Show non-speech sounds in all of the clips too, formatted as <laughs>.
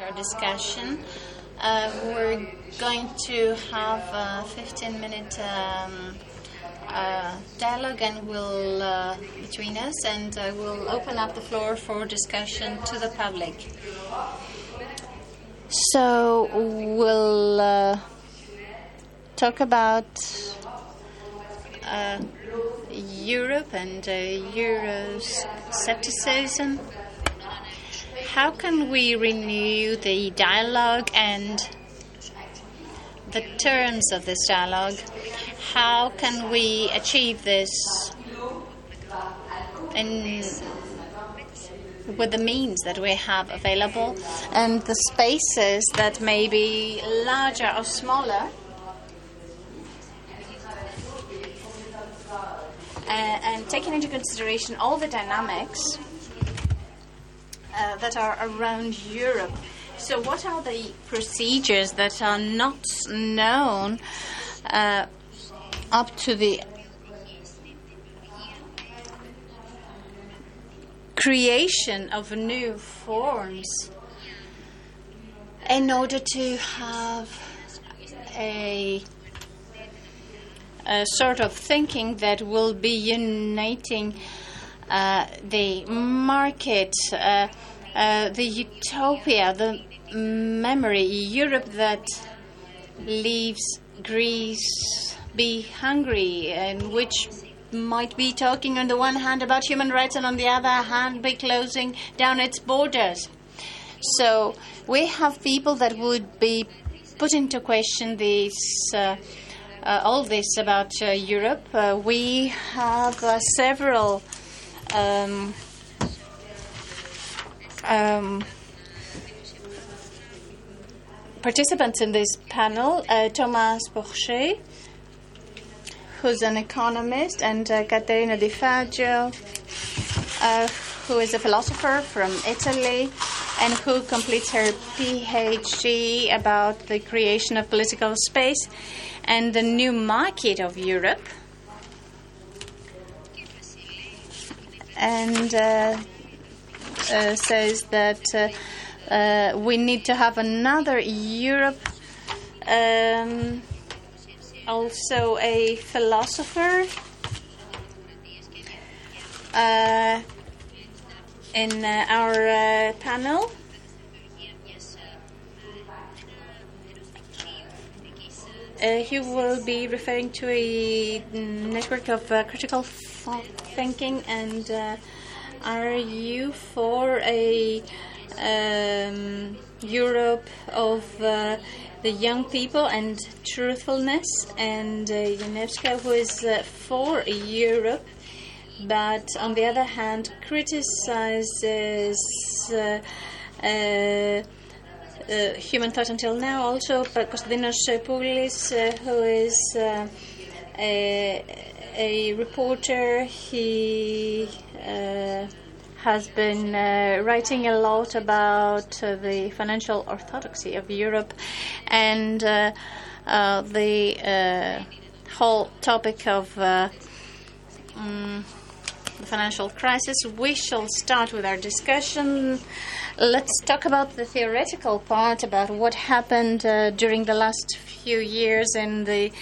our discussion. Uh, we're going to have a 15 minute um, uh, dialogue and we'll uh, between us and uh, we'll open up the floor for discussion to the public. So we'll uh, talk about uh, Europe and Euroscepticism. How can we renew the dialogue and the terms of this dialogue? How can we achieve this in, with the means that we have available and the spaces that may be larger or smaller? Uh, and taking into consideration all the dynamics uh, that are around Europe. So, what are the procedures that are not known uh, up to the creation of new forms in order to have a a sort of thinking that will be uniting the market, uh, uh, the utopia, the memory, Europe that leaves Greece be hungry, and which might be talking on the one hand about human rights and on the other hand be closing down its borders. So we have people that would be put into question these. Uh, uh, all this about uh, Europe. Uh, we have several um, um, participants in this panel. Thomas Porcher, who's an economist, and Caterina Di Fazio, who is a philosopher from Italy and who completes her PhD about the creation of political space and the new market of Europe. And uh, uh, says that uh, we need to have another Europe. Um, also, a philosopher uh, in uh, our panel. Uh, he will be referring to a network of critical thinking. And uh, are you for a um, Europe of uh, the young people and truthfulness? And uh, who is uh, for Europe, but on the other hand, criticizes. Uh, uh, human thought until now. Also, Konstantinos Poulis, uh, who is uh, a, a, reporter, he uh, has been uh, writing a lot about uh, the financial orthodoxy of Europe and the whole topic of. Um, the financial crisis. We shall start with our discussion Let's talk about the theoretical part about what happened uh, during the last few years in the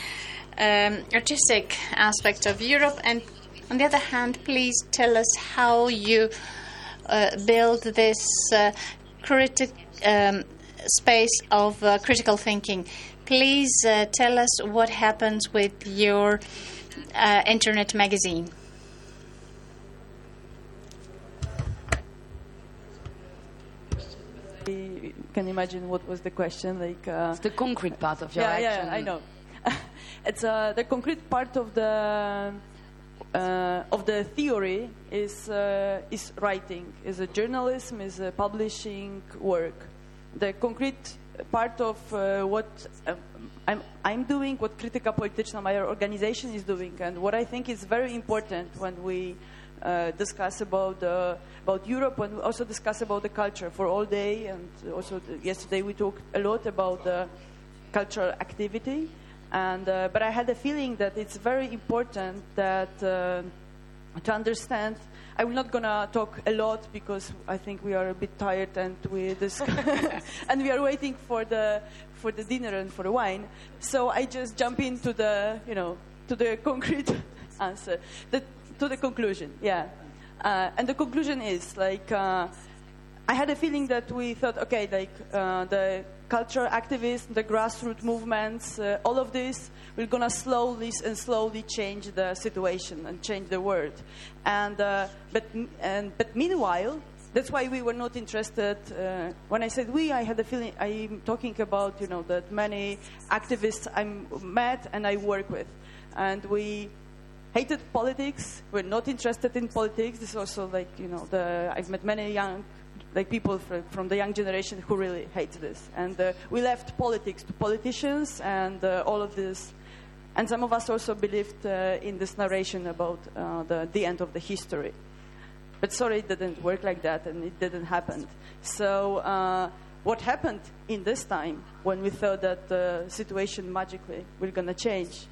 um, artistic aspect of Europe. And on the other hand, please tell us how you uh, build this uh, critic um, space of uh, critical thinking. Please uh, tell us what happens with your uh, internet magazine. can imagine what was the question. Like uh, it's the concrete part of your yeah, action. Yeah, I know. <laughs> it's uh, the concrete part of the uh, of the theory is uh, is writing, is a journalism, is a publishing work. The concrete part of uh, what uh, I'm, I'm doing, what Krytyka Polityczna, my organization, is doing, and what I think is very important when we uh, discuss about about Europe and also discuss about the culture for all day. And also yesterday we talked a lot about the cultural activity. And uh, but I had a feeling that it's very important that uh, to understand. I'm not gonna talk a lot because I think we are a bit tired and we <laughs> <laughs> and we are waiting for the for the dinner and for the wine. So I just jump into the you know to the concrete <laughs> answer, the, to the conclusion. Yeah, uh, and the conclusion is like. Uh, I had a feeling that we thought, okay, like uh, the cultural activists, the grassroots movements, uh, all of this, we're gonna slowly and slowly change the situation and change the world. And uh, but and but meanwhile, that's why we were not interested. Uh, when I said we, I had a feeling I'm talking about you know that many activists I met and I work with, and we hated politics. We're not interested in politics. This is also like you know the I've met many young like people from, from the young generation who really hate this. And uh, we left politics to politicians and uh, all of this. And some of us also believed uh, in this narration about uh, the, the end of the history. But sorry, it didn't work like that and it didn't happen. So, uh, what happened in this time when we thought that the situation magically was going to change?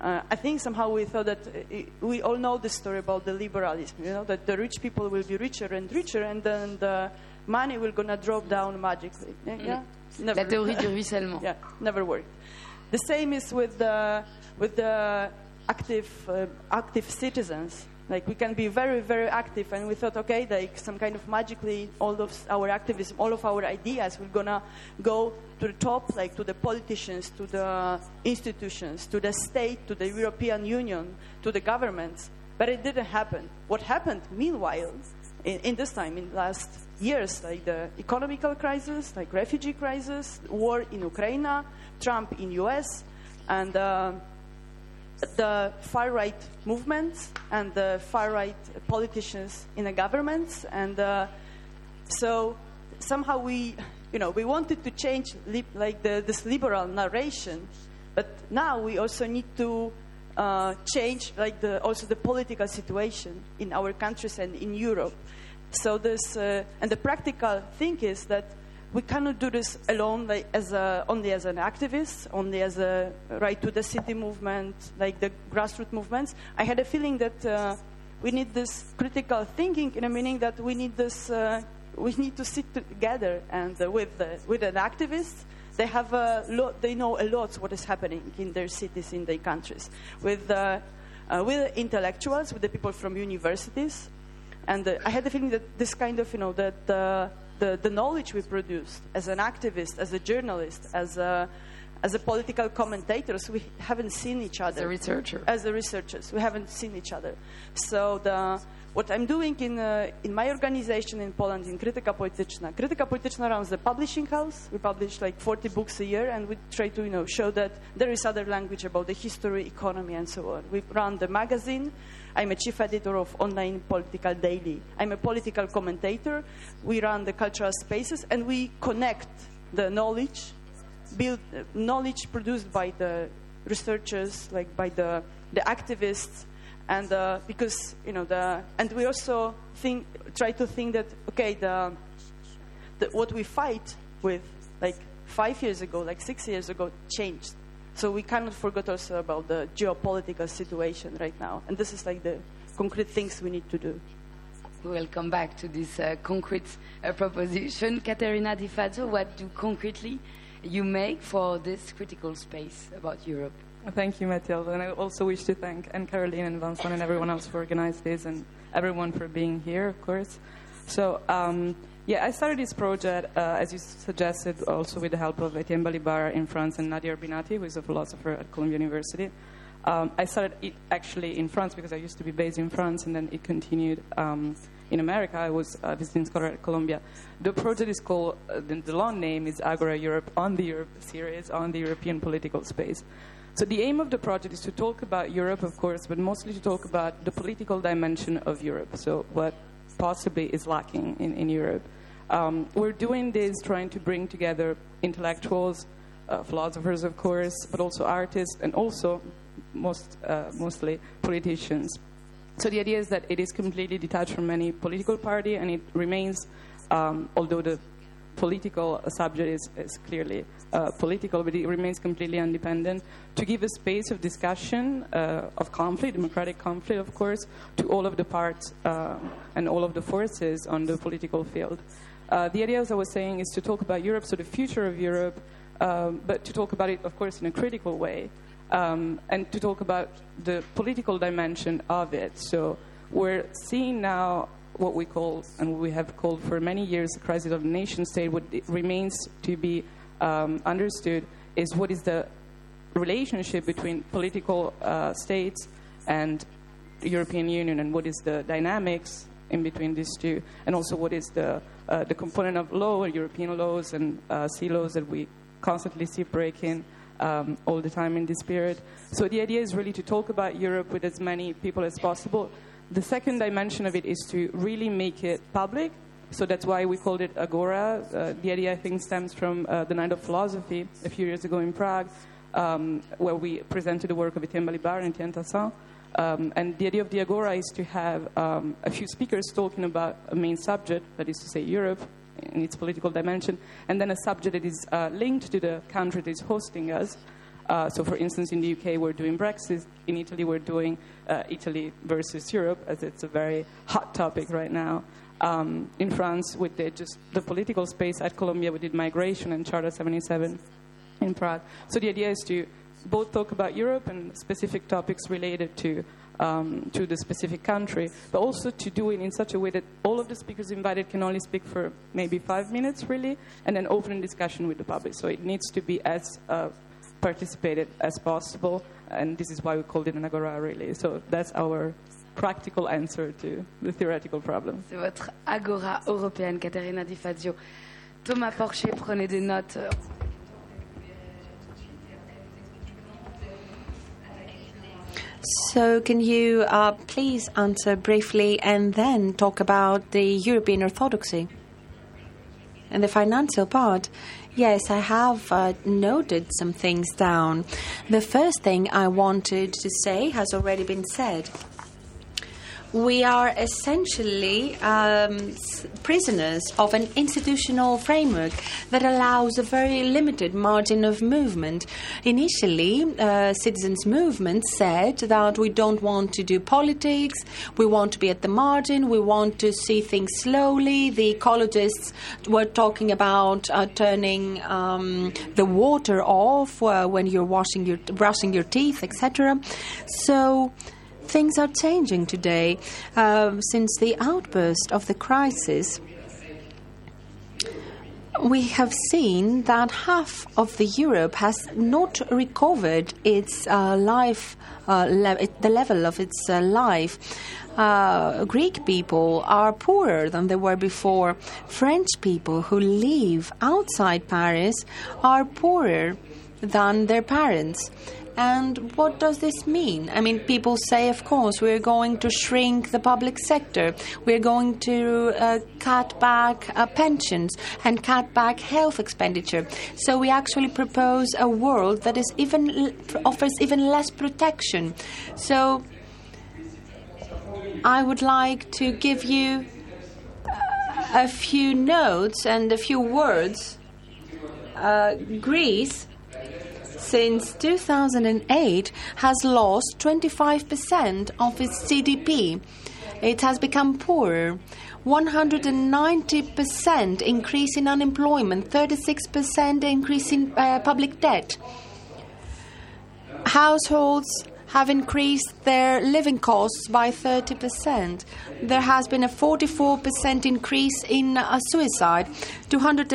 Uh, I think somehow we thought that uh, we all know the story about the liberalism, you know, that the rich people will be richer and richer, and then the money will gonna drop down magically. Yeah, Mm. Never. La théorie du <laughs> ruissellement. yeah, never worked. The same is with the with the active uh, active citizens. Like we can be very very active, and we thought, okay, like some kind of magically, all of our activism, all of our ideas, we're gonna go to the top, like to the politicians, to the institutions, to the state, to the European Union, to the governments. But it didn't happen. What happened, meanwhile, in, in this time, in last years, like the economical crisis, like refugee crisis, war in Ukraine, Trump in US, and uh, the far right movements and the far right politicians in the governments, and uh, so somehow we, you know, we wanted to change li- like the, this liberal narration, but now we also need to uh, change like the also the political situation in our countries and in Europe. So this uh, and the practical thing is that we cannot do this alone, like as a, only as an activist, only as a right to the city movement, like the grassroots movements. I had a feeling that uh, we need this critical thinking in a meaning that we need this. Uh, we need to sit together and uh, with the, with an activist. They have a lot. They know a lot what is happening in their cities, in their countries. With uh, uh, with intellectuals, with the people from universities, and uh, I had the feeling that this kind of, you know, that uh, the, the knowledge we produced as an activist, as a journalist, as a, as a political commentators, we haven't seen each other. As a researcher. As the researchers, we haven't seen each other. So the, what I'm doing in, uh, in my organization in Poland, in Krytyka Polityczna, Krytyka Polityczna runs the publishing house. We publish like 40 books a year, and we try to, you know, show that there is other language about the history, economy, and so on. We run the magazine. I'm a chief editor of Online Political Daily. I'm a political commentator. We run the cultural spaces, and we connect the knowledge, build uh, knowledge produced by the researchers, like by the the activists, and uh, because you know the and we also think try to think that okay the, the what we fight with like five years ago, like six years ago, changed. So we cannot forget also about the geopolitical situation right now, and this is like the concrete things we need to do. We will come back to this uh, concrete uh, proposition. Caterina Di Fazio, what do concretely you make for this critical space about Europe? Thank you, Mathilde. And I also wish to thank Anne Caroline and Vincent and everyone else for organizing this and everyone for being here, of course. So, um, yeah, I started this project, uh, as you suggested, also with the help of Etienne Balibar in France and Nadia Urbinati, who is a philosopher at Columbia University. Um, I started it actually in France because I used to be based in France, and then it continued um, in America. I was a visiting scholar at Columbia. The project is called, uh, the, the long name is Agora Europe on the Europe series on the European political space. So the aim of the project is to talk about Europe, of course, but mostly to talk about the political dimension of Europe. So what possibly is lacking in, in Europe. Um, we're doing this trying to bring together intellectuals, uh, philosophers, of course, but also artists, and also most, uh, mostly politicians. So the idea is that it is completely detached from any political party, and it remains, um, although the political subject is, is clearly uh, political, but it remains completely independent, to give a space of discussion, uh, of conflict, democratic conflict, of course, to all of the parts uh, and all of the forces on the political field. Uh, the idea, as I was saying, is to talk about Europe, so the future of Europe, um, but to talk about it, of course, in a critical way, um, and to talk about the political dimension of it. So we're seeing now what we call, and we have called for many years, the crisis of the nation state. What remains to be um, understood is what is the relationship between political uh, states and European Union, and what is the dynamics in between these two, and also what is the uh, the component of law, European laws and uh, sea laws that we constantly see breaking um, all the time in this period. So the idea is really to talk about Europe with as many people as possible. The second dimension of it is to really make it public. So that's why we called it Agora. Uh, the idea, I think, stems from uh, the Night of Philosophy a few years ago in Prague, um, where we presented the work of Etienne Balibar and Etienne Tassin. Um, and the idea of the Agora is to have um, a few speakers talking about a main subject, that is to say Europe in its political dimension, and then a subject that is uh, linked to the country that is hosting us. Uh, so, for instance, in the UK, we're doing Brexit. In Italy, we're doing uh, Italy versus Europe, as it's a very hot topic right now. Um, in France, we did just the political space. At Columbia, we did migration and Charter 77 in Prague. So, the idea is to both talk about Europe and specific topics related to um, to the specific country, but also to do it in such a way that all of the speakers invited can only speak for maybe five minutes, really, and then open discussion with the public. So it needs to be as uh, participated as possible, and this is why we called it an agora, really. So that's our practical answer to the theoretical problem. C'est votre agora européenne, Caterina Di Fazio. Thomas Porcher, prenez des notes. So, can you uh, please answer briefly and then talk about the European Orthodoxy and the financial part? Yes, I have uh, noted some things down. The first thing I wanted to say has already been said we are essentially um, prisoners of an institutional framework that allows a very limited margin of movement. Initially, uh, citizens' movement said that we don't want to do politics, we want to be at the margin, we want to see things slowly. The ecologists were talking about uh, turning um, the water off uh, when you're washing your brushing your teeth, etc. So things are changing today uh, since the outburst of the crisis. We have seen that half of the Europe has not recovered its uh, life, uh, le- the level of its uh, life. Uh, Greek people are poorer than they were before. French people who live outside Paris are poorer than their parents. And what does this mean? I mean, people say, of course, we're going to shrink the public sector, we're going to uh, cut back uh, pensions and cut back health expenditure. So we actually propose a world that is even offers even less protection. So I would like to give you a few notes and a few words. Uh, Greece since 2008 has lost 25% of its GDP. It has become poorer. 190% increase in unemployment, 36% increase in uh, public debt. Households have increased their living costs by 30%. There has been a 44% increase in uh, suicide, 200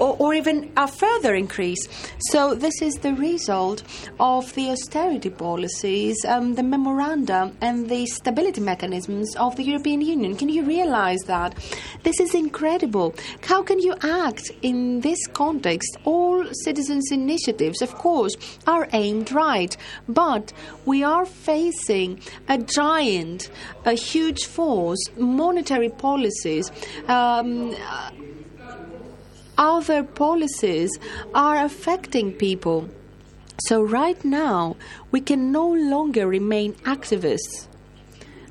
or, or even a further increase. So, this is the result of the austerity policies, um, the memoranda, and the stability mechanisms of the European Union. Can you realize that? This is incredible. How can you act in this context? All citizens' initiatives, of course, are aimed right, but we are facing a giant, a huge force, monetary policies. Um, other policies are affecting people. So, right now, we can no longer remain activists.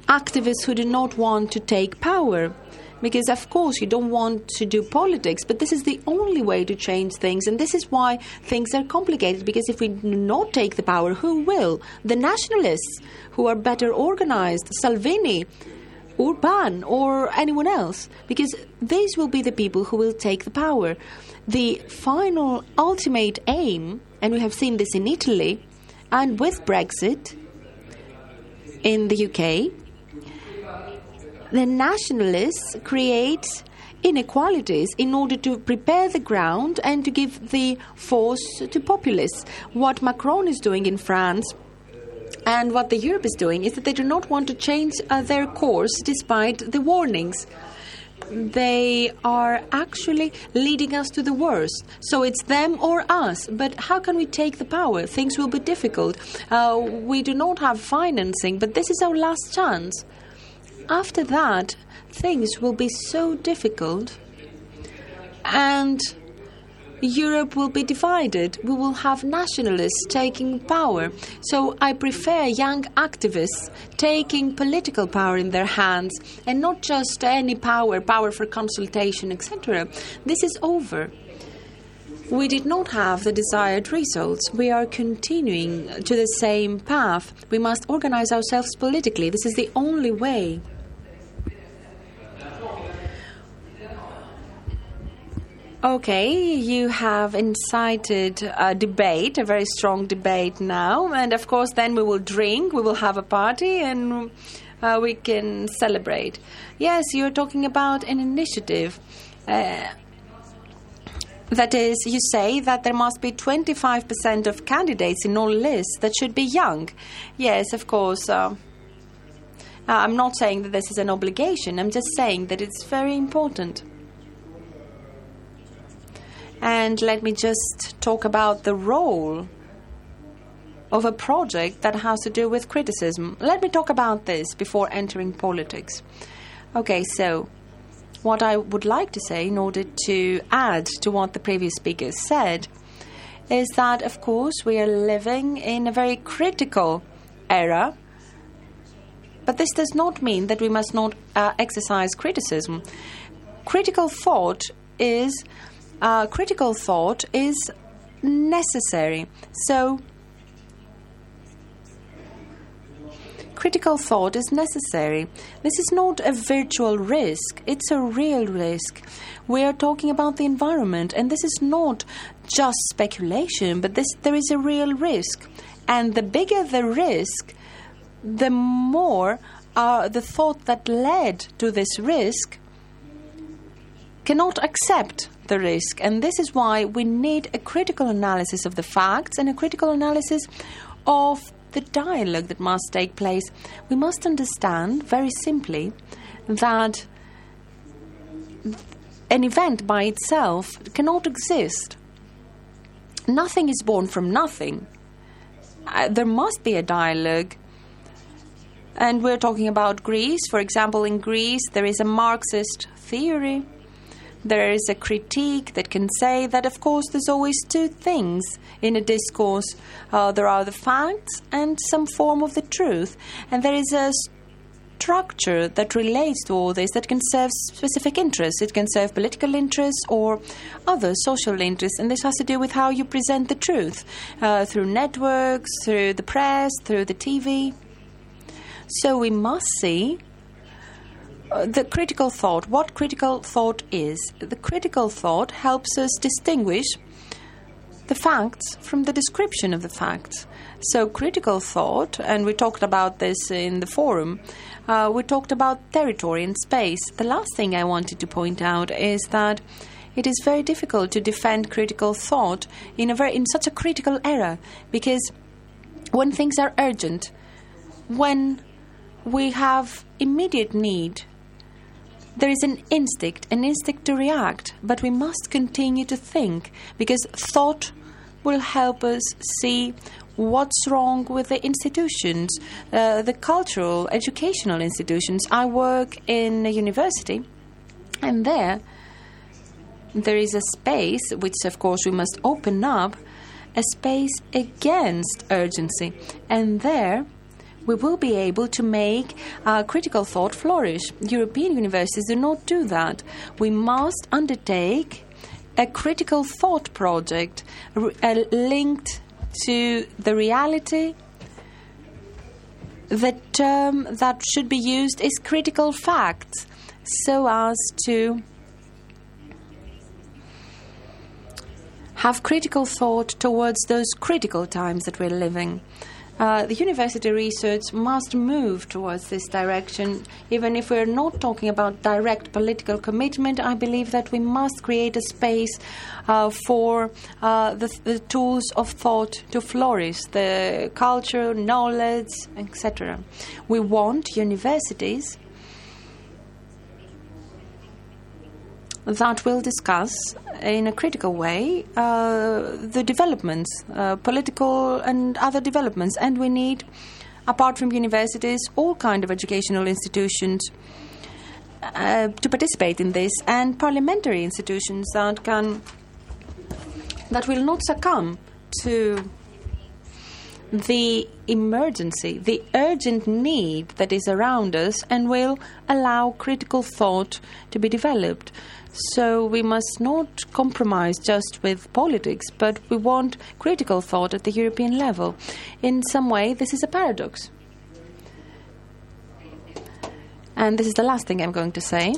Activists who do not want to take power. Because, of course, you don't want to do politics, but this is the only way to change things. And this is why things are complicated. Because if we do not take the power, who will? The nationalists, who are better organized, Salvini, Orbán, or anyone else. Because these will be the people who will take the power. The final, ultimate aim, and we have seen this in Italy and with Brexit in the UK, the nationalists create inequalities in order to prepare the ground and to give the force to populists. What Macron is doing in France and what the Europe is doing is that they do not want to change uh, their course despite the warnings. They are actually leading us to the worst. So it's them or us. But how can we take the power? Things will be difficult. Uh, we do not have financing, but this is our last chance after that, things will be so difficult and Europe will be divided. We will have nationalists taking power. So I prefer young activists taking political power in their hands and not just any power, power for consultation, etc. This is over. We did not have the desired results. We are continuing to the same path. We must organize ourselves politically. This is the only way. Okay, you have incited a debate, a very strong debate now, and of course, then we will drink, we will have a party, and uh, we can celebrate. Yes, you're talking about an initiative. Uh, that is, you say that there must be 25% of candidates in all lists that should be young. Yes, of course. Uh, I'm not saying that this is an obligation, I'm just saying that it's very important. And let me just talk about the role of a project that has to do with criticism. Let me talk about this before entering politics. Okay, so what I would like to say, in order to add to what the previous speakers said, is that, of course, we are living in a very critical era. But this does not mean that we must not uh, exercise criticism. Critical thought is uh, critical thought is necessary. So, critical thought is necessary. This is not a virtual risk, it's a real risk. We are talking about the environment, and this is not just speculation, but this, there is a real risk. And the bigger the risk, the more uh, the thought that led to this risk cannot accept the risk. And this is why we need a critical analysis of the facts and a critical analysis of the dialogue that must take place. We must understand very simply that an event by itself cannot exist. Nothing is born from nothing. Uh, there must be a dialogue. And we're talking about Greece. For example, in Greece, there is a Marxist theory there is a critique that can say that, of course, there's always two things in a discourse uh, there are the facts and some form of the truth. And there is a structure that relates to all this that can serve specific interests. It can serve political interests or other social interests, and this has to do with how you present the truth uh, through networks, through the press, through the TV. So we must see the critical thought. What critical thought is? The critical thought helps us distinguish the facts from the description of the facts. So, critical thought, and we talked about this in the forum, uh, we talked about territory and space. The last thing I wanted to point out is that it is very difficult to defend critical thought in, a very, in such a critical era because when things are urgent, when we have immediate need there is an instinct, an instinct to react, but we must continue to think because thought will help us see what's wrong with the institutions, uh, the cultural, educational institutions. I work in a university, and there there is a space which, of course, we must open up a space against urgency, and there we will be able to make critical thought flourish. European universities do not do that. We must undertake a critical thought project uh, linked to the reality. The term that should be used is critical facts, so as to have critical thought towards those critical times that we're living. Uh, the university research must move towards this direction. Even if we're not talking about direct political commitment, I believe that we must create a space uh, for uh, the, the tools of thought to flourish, the culture, knowledge, etc. We want universities that will discuss in a critical way uh, the developments, uh, political and other developments, and we need, apart from universities, all kind of educational institutions uh, to participate in this, and parliamentary institutions that can that will not succumb to the emergency, the urgent need that is around us, and will allow critical thought to be developed. So we must not compromise just with politics, but we want critical thought at the European level. In some way, this is a paradox. And this is the last thing I'm going to say,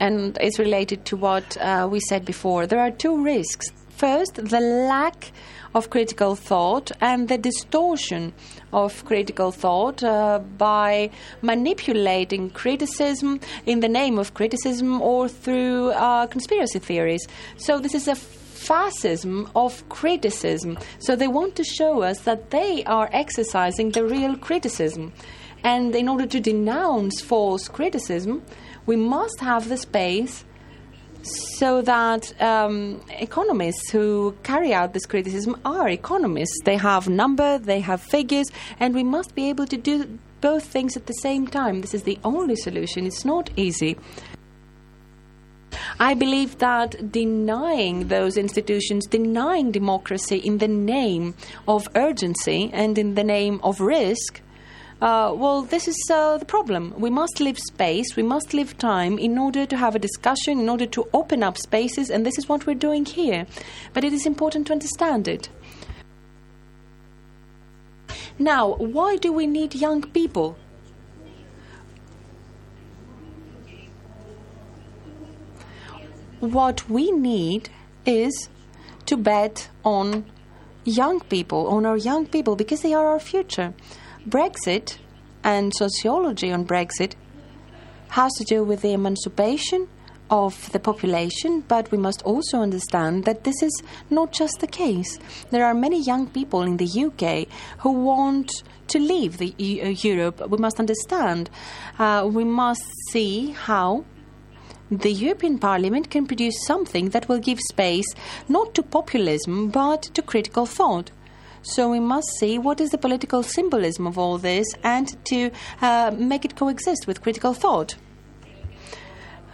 and it's related to what uh, we said before. There are two risks. First, the lack of critical thought and the distortion of critical thought uh, by manipulating criticism in the name of criticism or through uh, conspiracy theories. So, this is a fascism of criticism. So, they want to show us that they are exercising the real criticism. And in order to denounce false criticism, we must have the space so that um, economists who carry out this criticism are economists. They have number, they have figures, and we must be able to do both things at the same time. This is the only solution. It's not easy. I believe that denying those institutions, denying democracy in the name of urgency and in the name of risk, uh, well, this is uh, the problem. We must leave space, we must leave time in order to have a discussion, in order to open up spaces, and this is what we're doing here. But it is important to understand it. Now, why do we need young people? What we need is to bet on young people, on our young people, because they are our future. Brexit and sociology on Brexit has to do with the emancipation of the population, but we must also understand that this is not just the case. There are many young people in the UK who want to leave the e- uh, Europe. We must understand. Uh, we must see how the European Parliament can produce something that will give space not to populism but to critical thought. So we must see what is the political symbolism of all this and to uh, make it coexist with critical thought.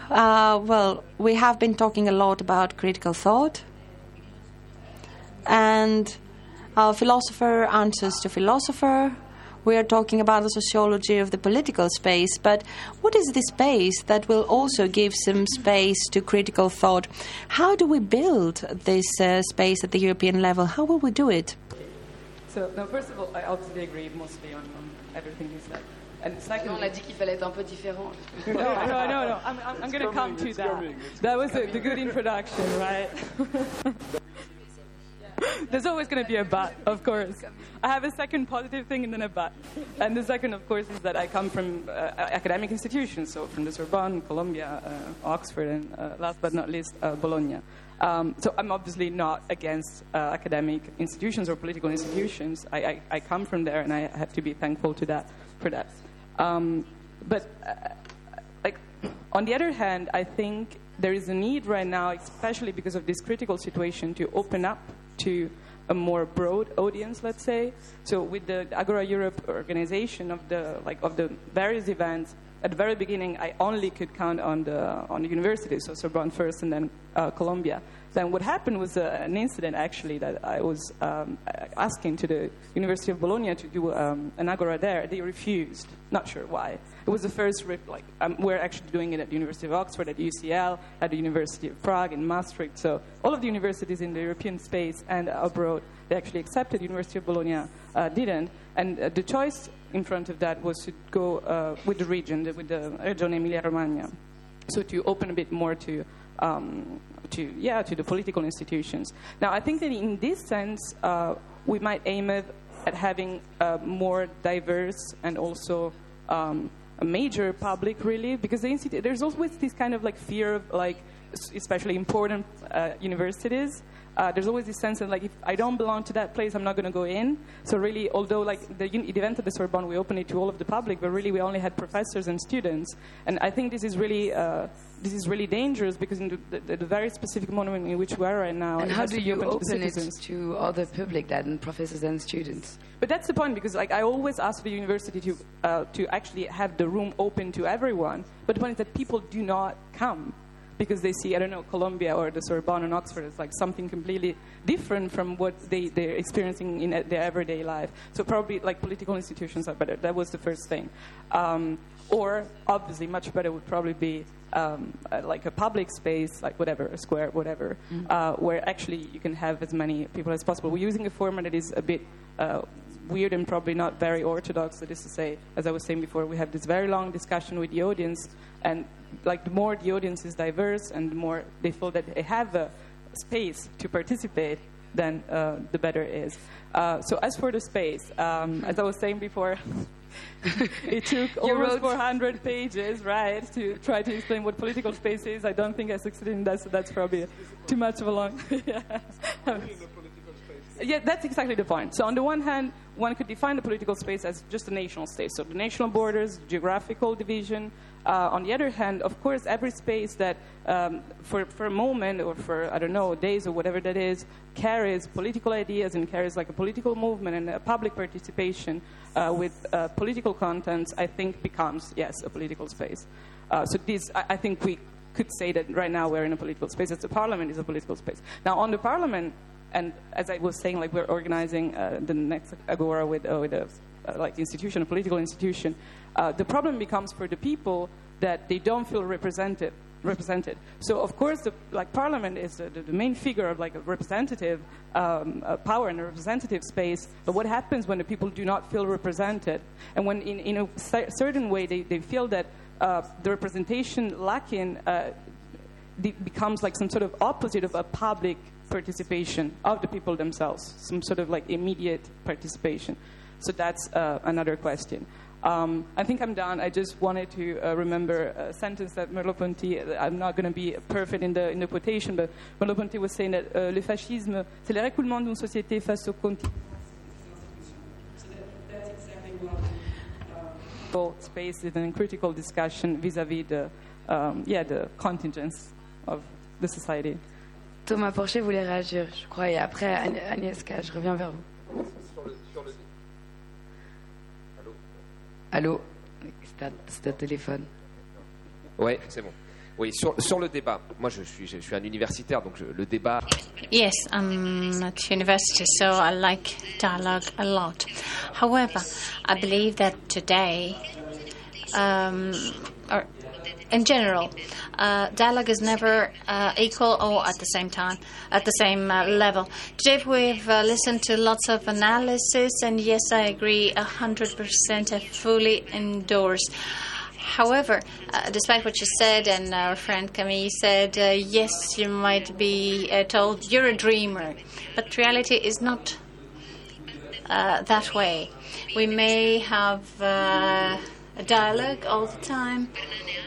Uh, well, we have been talking a lot about critical thought, and our philosopher answers to philosopher. We are talking about the sociology of the political space, but what is the space that will also give some space to critical thought? How do we build this uh, space at the European level? How will we do it? So, no, first of all, I obviously agree mostly on, on everything he said. And On secondly, a dit qu'il fallait être un peu différent. <laughs> no, no, no, no. I'm, I'm, I'm going to come to that. That was a, the good introduction, right? <laughs> There's always going to be a but, of course. I have a second positive thing and then a but. And the second, of course, is that I come from uh, academic institutions, so from the Sorbonne, Columbia, uh, Oxford, and uh, last but not least, uh, Bologna. Um, so I'm obviously not against uh, academic institutions or political institutions. I, I, I come from there, and I have to be thankful to that for that. Um, but uh, like on the other hand, I think there is a need right now, especially because of this critical situation, to open up to a more broad audience, let's say. So with the Agora Europe organization of the like of the various events, at the very beginning, I only could count on the on the universities, so Sorbonne first and then uh, Columbia. then what happened was uh, an incident actually that I was um, asking to the University of Bologna to do um, an agora there. They refused. Not sure why. It was the first like um, we're actually doing it at the University of Oxford, at UCL, at the University of Prague, in Maastricht. So all of the universities in the European space and abroad, they actually accepted. University of Bologna uh, didn't, and uh, the choice in front of that was to go uh, with the region, with the Regione Emilia-Romagna, so to open a bit more to. Um, to yeah, to the political institutions. Now, I think that in this sense, uh, we might aim at, at having a more diverse and also um, a major public, really, because the institute, there's always this kind of like fear of like, especially important uh, universities. Uh, there's always this sense of like if I don't belong to that place, I'm not going to go in. So really, although like the, the event at the Sorbonne, we opened it to all of the public, but really we only had professors and students. And I think this is really uh, this is really dangerous because in the, the, the, very specific moment in which we are right now. And how do you open, open to it to other public than professors and students? But that's the point because like I always ask the university to uh, to actually have the room open to everyone. But the point is that people do not come because they see, I don't know, Columbia or the Sorbonne and Oxford as like something completely different from what they, they're experiencing in their everyday life. So probably like political institutions are better. That was the first thing. Um, or obviously much better would probably be um, uh, like a public space, like whatever, a square, whatever, mm-hmm. uh, where actually you can have as many people as possible. We're using a format that is a bit uh, weird and probably not very orthodox. That is to say, as I was saying before, we have this very long discussion with the audience, and like the more the audience is diverse and the more they feel that they have a space to participate, then uh, the better it is. Uh, so as for the space, um, as I was saying before. <laughs> it took almost 400 pages, right, to try to explain what political space is. I don't think I succeeded in that, so that's probably too much of a long. <laughs> yeah. yeah, that's exactly the point. So on the one hand, one could define the political space as just a national state, so the national borders, geographical division. Uh, on the other hand, of course, every space that, um, for, for a moment or for, I don't know, days or whatever that is, carries political ideas and carries like a political movement and a public participation uh, with uh, political contents, I think becomes, yes, a political space. Uh, so this, I, I think we could say that right now we're in a political space, the parliament is a political space. Now, on the parliament, and as I was saying, like we're organizing uh, the next Agora with, uh, with a uh, like institution, a political institution. The problem becomes for the people that they don't feel represented. Represented. So of course, the, like Parliament is the, the, main figure of like a representative um, a power and a representative space. But what happens when the people do not feel represented, and when in, in a certain way they, they feel that uh, the representation lacking uh, becomes like some sort of opposite of a public participation of the people themselves, some sort of like immediate participation. So that's uh, another question. Um, I think I'm done. I just wanted to uh, remember a sentence that Merleau-Ponty, I'm not going to be perfect in the, in the quotation, but Merleau-Ponty was saying that uh, le fascisme, c'est le récoulement d'une société face au continent. So that that's exactly what uh space is a critical discussion vis-à-vis -vis the, um, yeah, the contingents of the society. Thomas Porcher voulait réagir, je crois, et après Agnieszka, je reviens vers vous. Allô? C'est un téléphone. Oui, c'est bon. Oui, sur, sur, le débat, moi je suis, je suis un universitaire, donc je, le débat. Yes, I'm at university, so I like dialogue a lot. However, I believe that today, um, or in general, uh, dialogue is never uh, equal or at the same time, at the same uh, level. Today we've uh, listened to lots of analysis, and yes, I agree, 100% I fully endorse. However, uh, despite what you said, and our friend Camille said, uh, yes, you might be told you're a dreamer, but reality is not that way. We may have a dialogue all the time,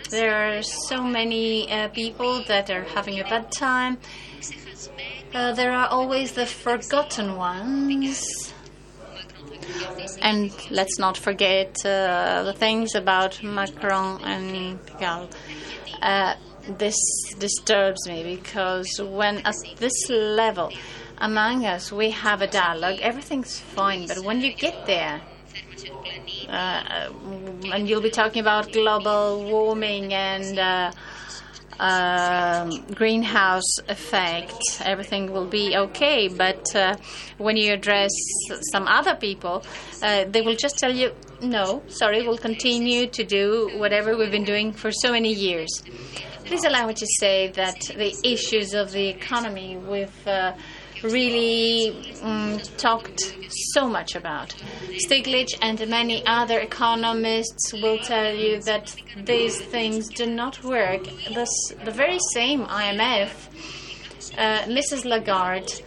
there are so many uh, people that are having a bad time. Uh, there are always the forgotten ones. And let's not forget uh, the things about Macron and Pigalle. Uh, this disturbs me because when at this level among us we have a dialogue, everything's fine. But when you get there, and you'll be talking about global warming and uh, um, greenhouse effect, everything will be okay. But uh, when you address some other people, uh, they will just tell you, no, sorry, we'll continue to do whatever we've been doing for so many years. Please allow me to say that the issues of the economy we've uh, really um, talked so much about. Stiglitz and many other economists will tell you that these things do not work. This, the very same IMF, uh, Mrs. Lagarde,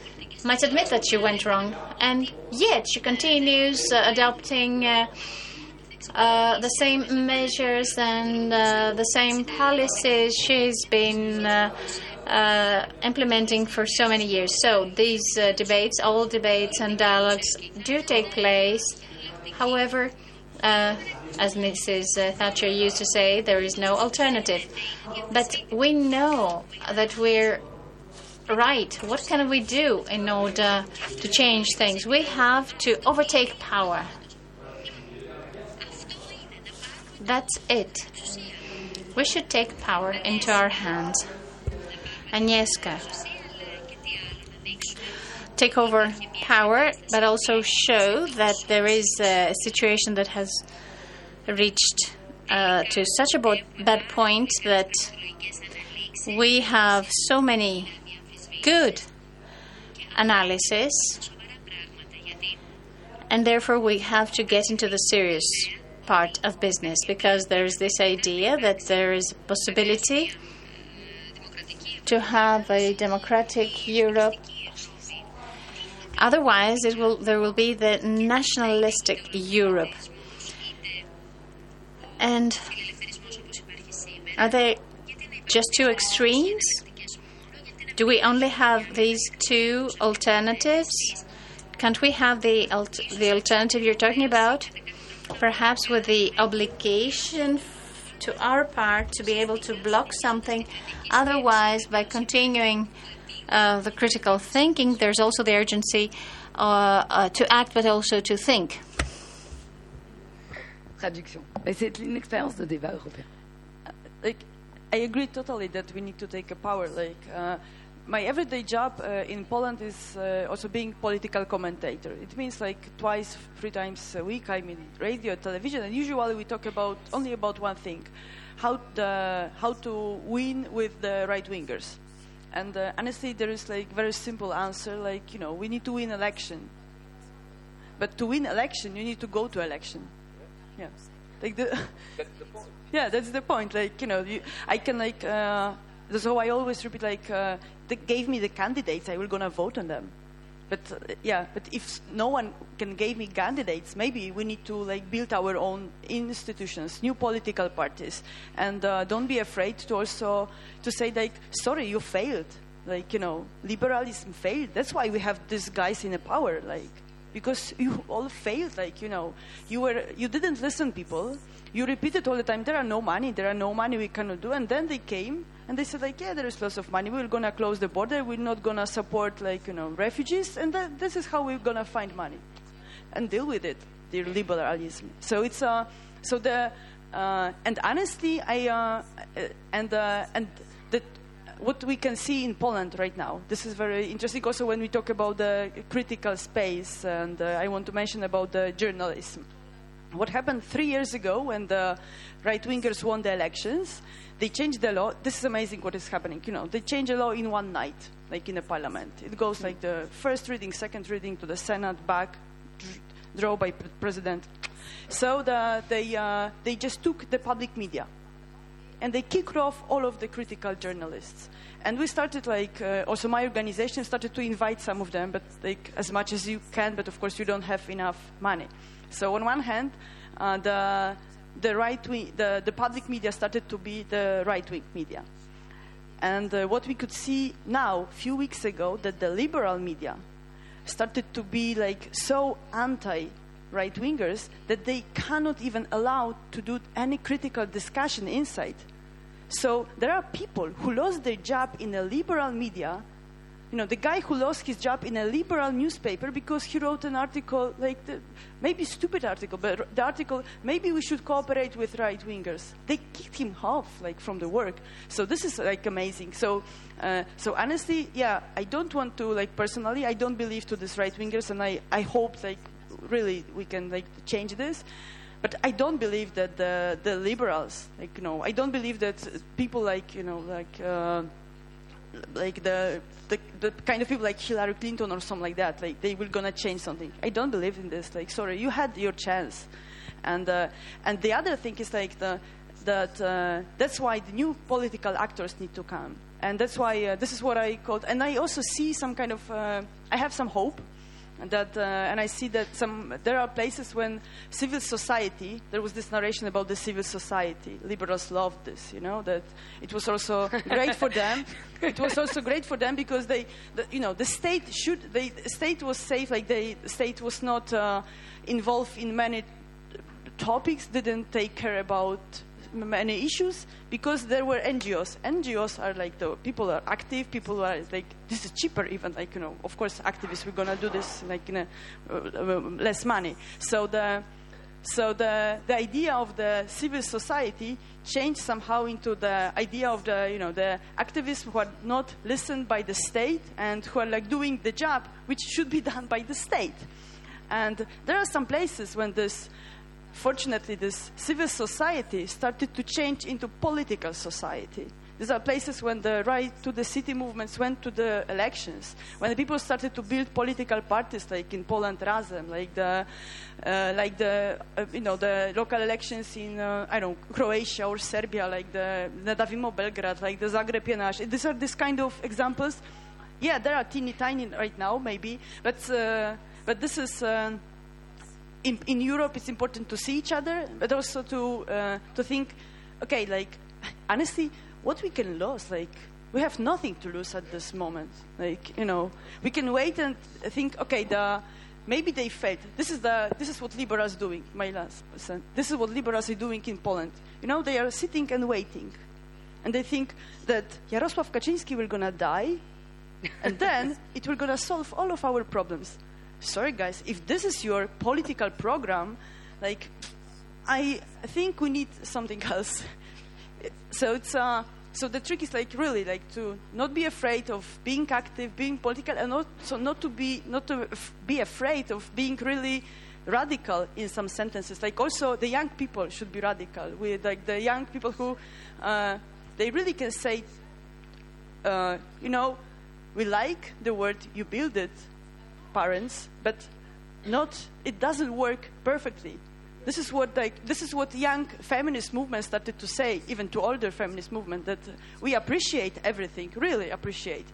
might admit that she went wrong, and yet she continues uh, adopting. Uh, uh, the same measures and uh, the same policies she's been uh, uh, implementing for so many years. So these uh, debates, all debates and dialogues do take place. However, uh, as Mrs. Thatcher used to say, there is no alternative. But we know that we're right. What can we do in order to change things? We have to overtake power. That's it. We should take power into our hands. Agnieszka. Take over power, but also show that there is a situation that has reached uh, to such a bad point that we have so many good analysis, and therefore we have to get into the serious part of business because there is this idea that there is a possibility to have a democratic Europe. Otherwise, will, there will be the nationalistic Europe. And are they just two extremes? Do we only have these two alternatives? Can't we have the, the alternative you're talking about? perhaps with the obligation to our part to be able to block something. Otherwise, by continuing uh, the critical thinking, there's also the urgency uh, uh, to act, but also to think. Traduction. C'est une expérience de débat européen. Like, I agree totally that we need to take a power. Like, uh, my everyday job uh, in Poland is uh, also being political commentator. It means like twice, three times a week I'm in radio, television, and usually we talk about only about one thing: how the, how to win with the right wingers. And uh, honestly, there is like very simple answer: like you know, we need to win election. But to win election, you need to go to election. Yeah, like the. That's the point. <laughs> Yeah, that's the point. Like you know, you, I can like. So I always repeat like uh, they gave me the candidates, I will gonna vote on them. But uh, yeah, but if no one can give me candidates, maybe we need to like build our own institutions, new political parties, and uh, don't be afraid to also to say like, sorry, you failed. Like you know, liberalism failed. That's why we have these guys in the power. Like because you all failed. Like you know, you were you didn't listen people. You repeated all the time, there are no money, there are no money, we cannot do. And then they came and they said, like, yeah, there is lots of money. We're going to close the border. We're not going to support, like, you know, refugees. And that, this is how we're going to find money and deal with it, their liberalism. So it's, uh, so the, uh, and honestly, I, uh, and, uh, and the, what we can see in Poland right now. This is very interesting also when we talk about the critical space, and uh, I want to mention about the journalism. What happened three years ago when the right wingers won the elections? They changed the law. This is amazing what is happening. You know, they change the law in one night, like in the parliament. It goes like the first reading, second reading to the Senate, back, draw by president. So the, they, uh, they just took the public media and they kicked off all of the critical journalists. And we started like, uh, also my organization started to invite some of them, but like as much as you can, but of course you don't have enough money. So on one hand, uh, the the right wing, the, the public media started to be the right wing media. And uh, what we could see now, a few weeks ago, that the liberal media started to be like so anti right wingers that they cannot even allow to do any critical discussion inside. So there are people who lost their job in the liberal media you know, the guy who lost his job in a liberal newspaper because he wrote an article, like the, maybe stupid article, but the article, maybe we should cooperate with right wingers. They kicked him off, like from the work. So this is like amazing. So, uh, so honestly, yeah, I don't want to like personally, I don't believe to these right wingers, and I, I hope like really we can like change this. But I don't believe that the the liberals, like you know, I don't believe that people like you know like. Uh, like the, the the kind of people like Hillary Clinton or something like that, like they were gonna change something. I don't believe in this. Like, sorry, you had your chance, and uh, and the other thing is like the that uh, that's why the new political actors need to come, and that's why uh, this is what I called. And I also see some kind of uh, I have some hope and that uh, and I see that some there are places when civil society there was this narration about the civil society. Liberals loved this you know that it was also great for them. <laughs> It was also great for them because they the, you know the state should the state was safe like the state was not uh, involved in many topics didn't take care about many issues because there were NGOs. NGOs are like the people are active, people are like this is cheaper even like you know of course activists we're gonna do this like in a, uh, uh, less money. So the so the the idea of the civil society changed somehow into the idea of the you know the activists who are not listened by the state and who are like doing the job which should be <laughs> done by the state. And there are some places when this fortunately, this civil society started to change into political society. These are places when the right to the city movements went to the elections, when the people started to build political parties, like in Poland, Razem, like the, uh, like the, uh, you know, the local elections in, uh, I don't know, Croatia or Serbia, like the Nedavimo Belgrade, like the Zagreb je naš. These are these kind of examples. Yeah, there are teeny tiny right now, maybe, but, uh, but this is uh, in, in Europe, it's important to see each other, but also to uh, to think, okay, like honestly, what we can lose, like we have nothing to lose at this moment. Like you know, we can wait and think, okay, the maybe they failed. This is the this is what liberals doing. My last. This is what liberals are doing in Poland. You know, they are sitting and waiting, and they think that Jarosław Kaczynski will gonna die, and then it will gonna solve all of our problems sorry guys, if this is your political program, like, I think we need something <laughs> else. so it's uh, so the trick is like really like to not be afraid of being active, being political, and also not to be not to be afraid of being really radical in some sentences. Like also the young people should be radical with like the young people who uh, they really can say, uh, you know, we like the word you build it, parents, but not it doesn't work perfectly. This is what like this is what young feminist movement started to say, even to older feminist movement, that we appreciate everything, really appreciate.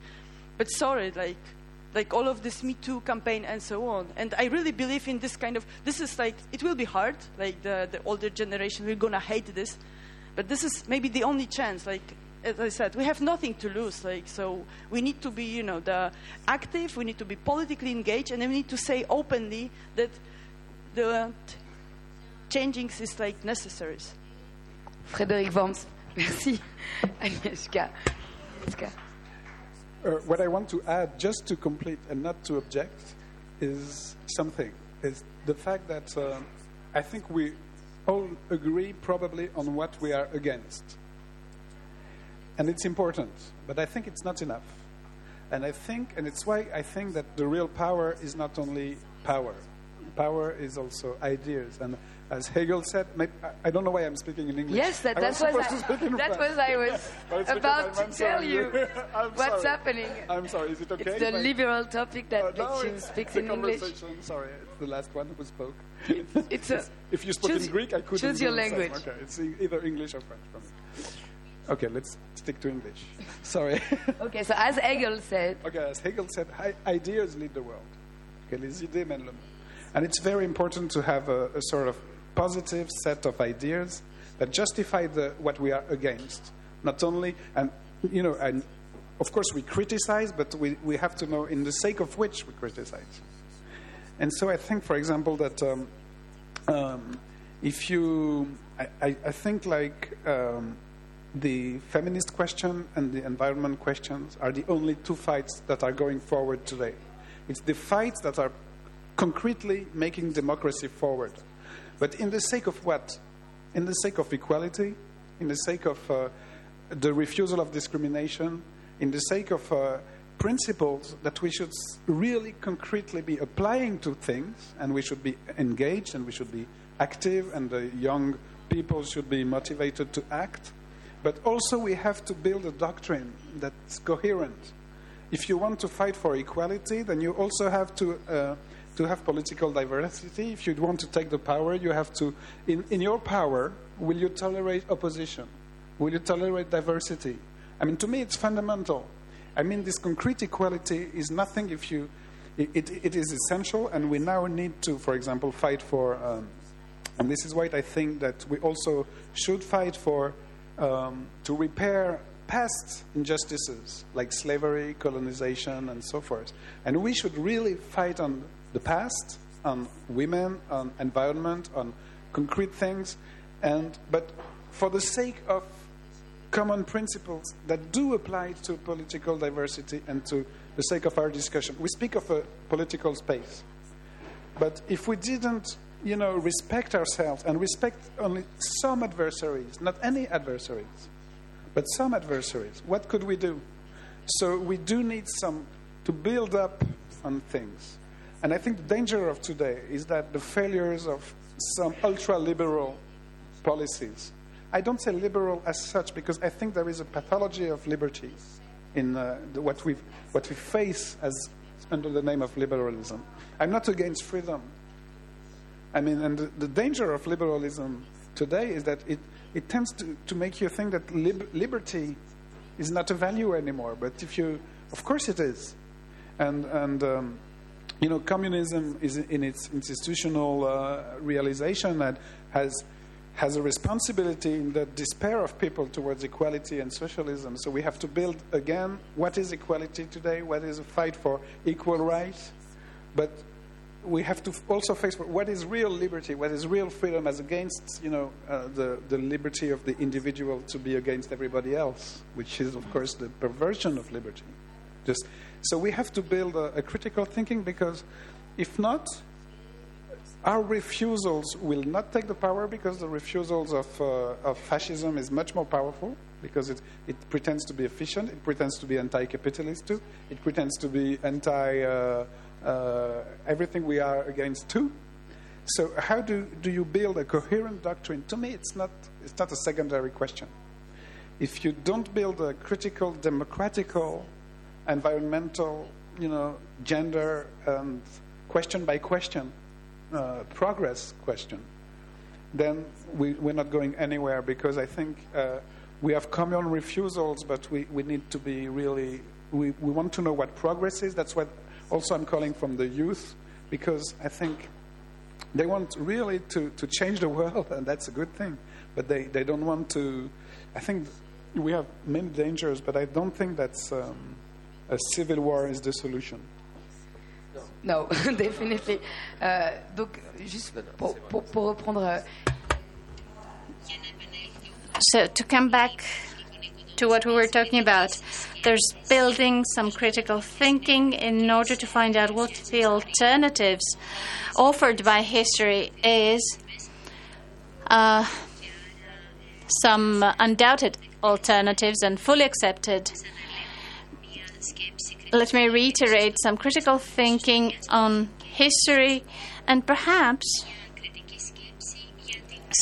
But sorry, like like all of this Me Too campaign and so on. And I really believe in this kind of this is like it will be hard, like the, the older generation we're gonna hate this. But this is maybe the only chance, like as I said, we have nothing to lose. Like, so we need to be, you know, the active. We need to be politically engaged, and then we need to say openly that the changing is like necessary. Frédéric Worms, <laughs> merci. <laughs> Agnieszka. Agnieszka. Uh, what I want to add, just to complete and not to object, is something. Is the fact that uh, I think we all agree probably on what we are against. And it's important, but I think it's not enough. And I think, and it's why I think that the real power is not only power. Power is also ideas. And as Hegel said, maybe, I don't know why I'm speaking in English. Yes, that, I that was was, supposed to speak in that was I was <laughs> about to <laughs> I'm tell sorry. you what's sorry. happening. I'm sorry. Is it okay? It's the I- liberal topic that Uh, no, you it's speak in English. Sorry, it's the last one who spoke. It's a, if you spoke in Greek, I couldn't. choose your language. Okay, it's either English or French for me. Okay, let's stick to English. <laughs> Sorry. <laughs> okay, so as Hegel said, okay, as Hegel said, ideas lead the world. Okay, les idées mènent le monde. And it's very important to have a, a sort of positive set of ideas that justify the, what we are against. Not only, and you know, and of course we criticize, but we, we have to know in the sake of which we criticize. And so I think, for example, that um, um, if you, I, I, I think like um, the feminist question and the environment questions are the only two fights that are going forward today. It's the fights that are concretely making democracy forward. But in the sake of what? In the sake of equality, in the sake of uh, the refusal of discrimination, in the sake of uh, principles that we should really concretely be applying to things, and we should be engaged and we should be active, and the young people should be motivated to act. But also, we have to build a doctrine that's coherent. If you want to fight for equality, then you also have to. Uh, to have political diversity. If you want to take the power, you have to, in, in your power, will you tolerate opposition? Will you tolerate diversity? I mean, to me, it's fundamental. I mean, this concrete equality is nothing if you, it, it, it is essential, and we now need to, for example, fight for, um, and this is why I think that we also should fight for, um, to repair past injustices like slavery, colonization, and so forth. And we should really fight on the past, on women, on environment, on concrete things, and but for the sake of common principles that do apply to political diversity and to the sake of our discussion. We speak of a political space. But if we didn't, you know, respect ourselves and respect only some adversaries, not any adversaries, but some adversaries, what could we do? So we do need some to build up on things. And I think the danger of today is that the failures of some ultra liberal policies. I don't say liberal as such because I think there is a pathology of liberty in uh, the, what, we what we face as under the name of liberalism. I'm not against freedom. I mean, and the, the danger of liberalism today is that it, it tends to, to make you think that lib- liberty is not a value anymore. But if you, of course it is. And, and um, you know, communism is in its institutional uh, realization that has has a responsibility in the despair of people towards equality and socialism. So we have to build again what is equality today, what is a fight for equal rights, but we have to also face what is real liberty, what is real freedom as against, you know, uh, the, the liberty of the individual to be against everybody else, which is, of course, the perversion of liberty. Just so we have to build a, a critical thinking because if not, our refusals will not take the power because the refusals of, uh, of fascism is much more powerful because it, it pretends to be efficient, it pretends to be anti capitalist too, it pretends to be anti uh, uh, everything we are against too. So, how do, do you build a coherent doctrine? To me, it's not, it's not a secondary question. If you don't build a critical, democratical, environmental, you know, gender, and question by question uh, progress question, then we, we're not going anywhere because I think uh, we have common refusals, but we, we need to be really, we, we want to know what progress is. That's what also I'm calling from the youth because I think they want really to, to change the <laughs> world, and that's a good thing. But they, they don't want to. I think we have many dangers, but I don't think that's um, a civil war is the solution. No, <laughs> definitely. Euh, donc, juste pour, pour, pour reprendre. euh, So, to come back to what we were talking about, there's building some critical thinking in order to find out what the alternatives offered by history is. Uh, some undoubted alternatives and fully accepted. Let me reiterate some critical thinking on history and perhaps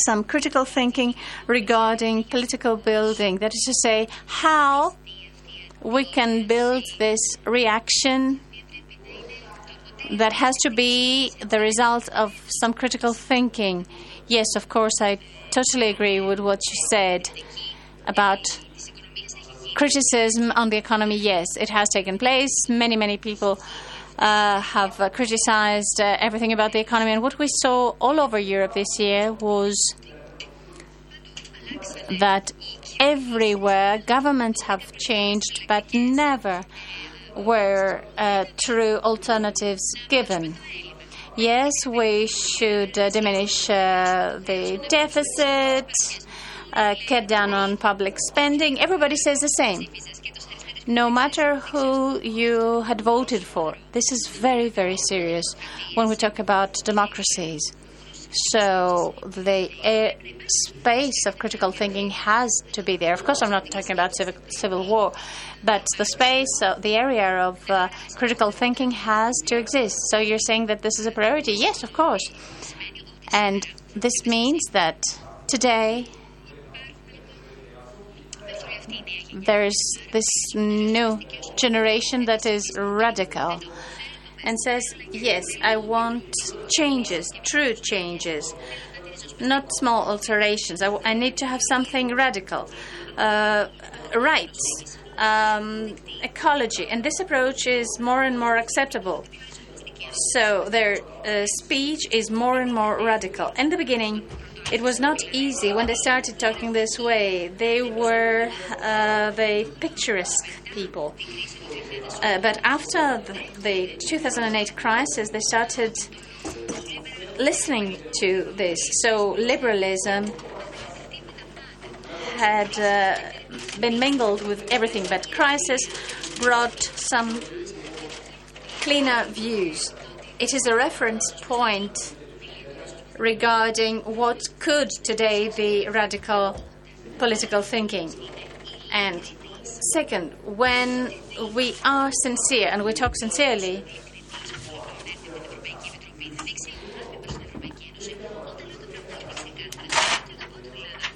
some critical thinking regarding political building. That is to say, how we can build this reaction that has to be the result of some critical thinking. Yes, of course, I totally agree with what you said about criticism on the economy. Yes, it has taken place. Many, many people uh, have uh, criticized uh, everything about the economy. And what we saw all over Europe this year was that everywhere governments have changed, but never were uh, true alternatives given. Yes, we should uh, diminish uh, the deficit. cut down on public spending. Everybody says the same. No matter who you had voted for. This is very, very serious when we talk about democracies. So the space of critical thinking has to be there. Of course, I'm not talking about civil, civil war, but the space, uh, the area of uh, critical thinking has to exist. So you're saying that this is a priority? Yes, of course. And this means that today there is this new generation that is radical and says, Yes, I want changes, true changes, not small alterations. I need to have something radical. Uh, rights, um, ecology, and this approach is more and more acceptable. So their uh, speech is more and more radical. In the beginning, it was not easy when they started talking this way. They were uh, the picturesque people. Uh, but after the, the 2008 crisis, they started listening to this. So liberalism had uh, been mingled with everything, but crisis brought some cleaner views. It is a reference point regarding what could today be radical political thinking. And second, when we are sincere and we talk sincerely,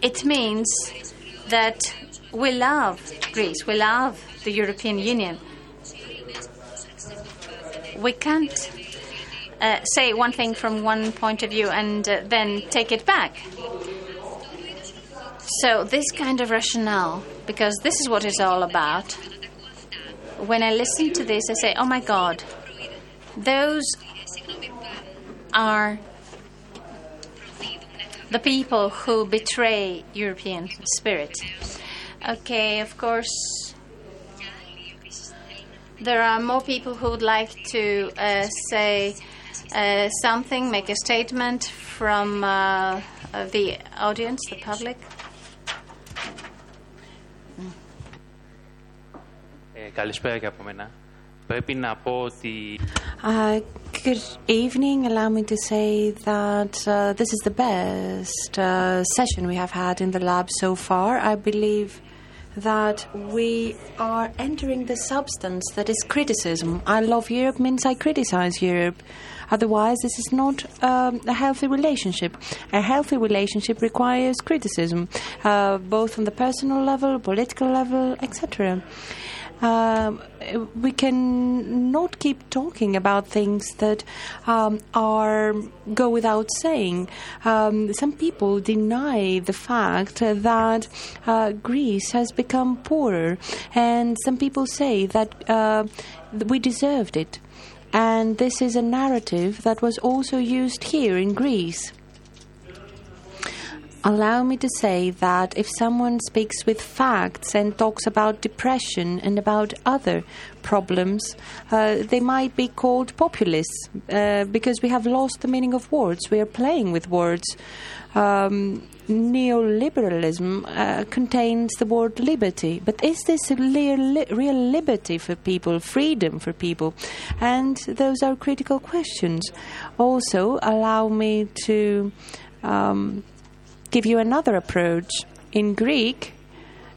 it means that we love Greece, we love the European Union. We can't uh, say one thing from one point of view and uh, then take it back. So, this kind of rationale, because this is what it's all about, when I listen to this, I say, oh my God, those are the people who betray European spirit. Okay, of course, there are more people who would like to uh, say uh, something, make a statement from uh, uh, the audience, the public. Ε, καλησπέρα και από μένα. Πρέπει να πω ότι Uh, good evening. Allow me to say that uh, this is the best uh, session we have had in the lab so far. I believe that we are entering the substance that is criticism. I love Europe means I criticize Europe. Otherwise, this is not um, a healthy relationship. A healthy relationship requires criticism, uh, both on the personal level, political level, etc um, we can not keep talking about things that um, are go without saying. Um, some people deny the fact that uh, Greece has become poorer, and some people say that uh, we deserved it. And this is a narrative that was also used here in Greece. Allow me to say that if someone speaks with facts and talks about depression and about other problems, uh, they might be called populists uh, because we have lost the meaning of words. We are playing with words. Um, neoliberalism uh, contains the word liberty, but is this a real, real liberty for people, freedom for people? And those are critical questions. Also, allow me to. Um, give you another approach. In Greek,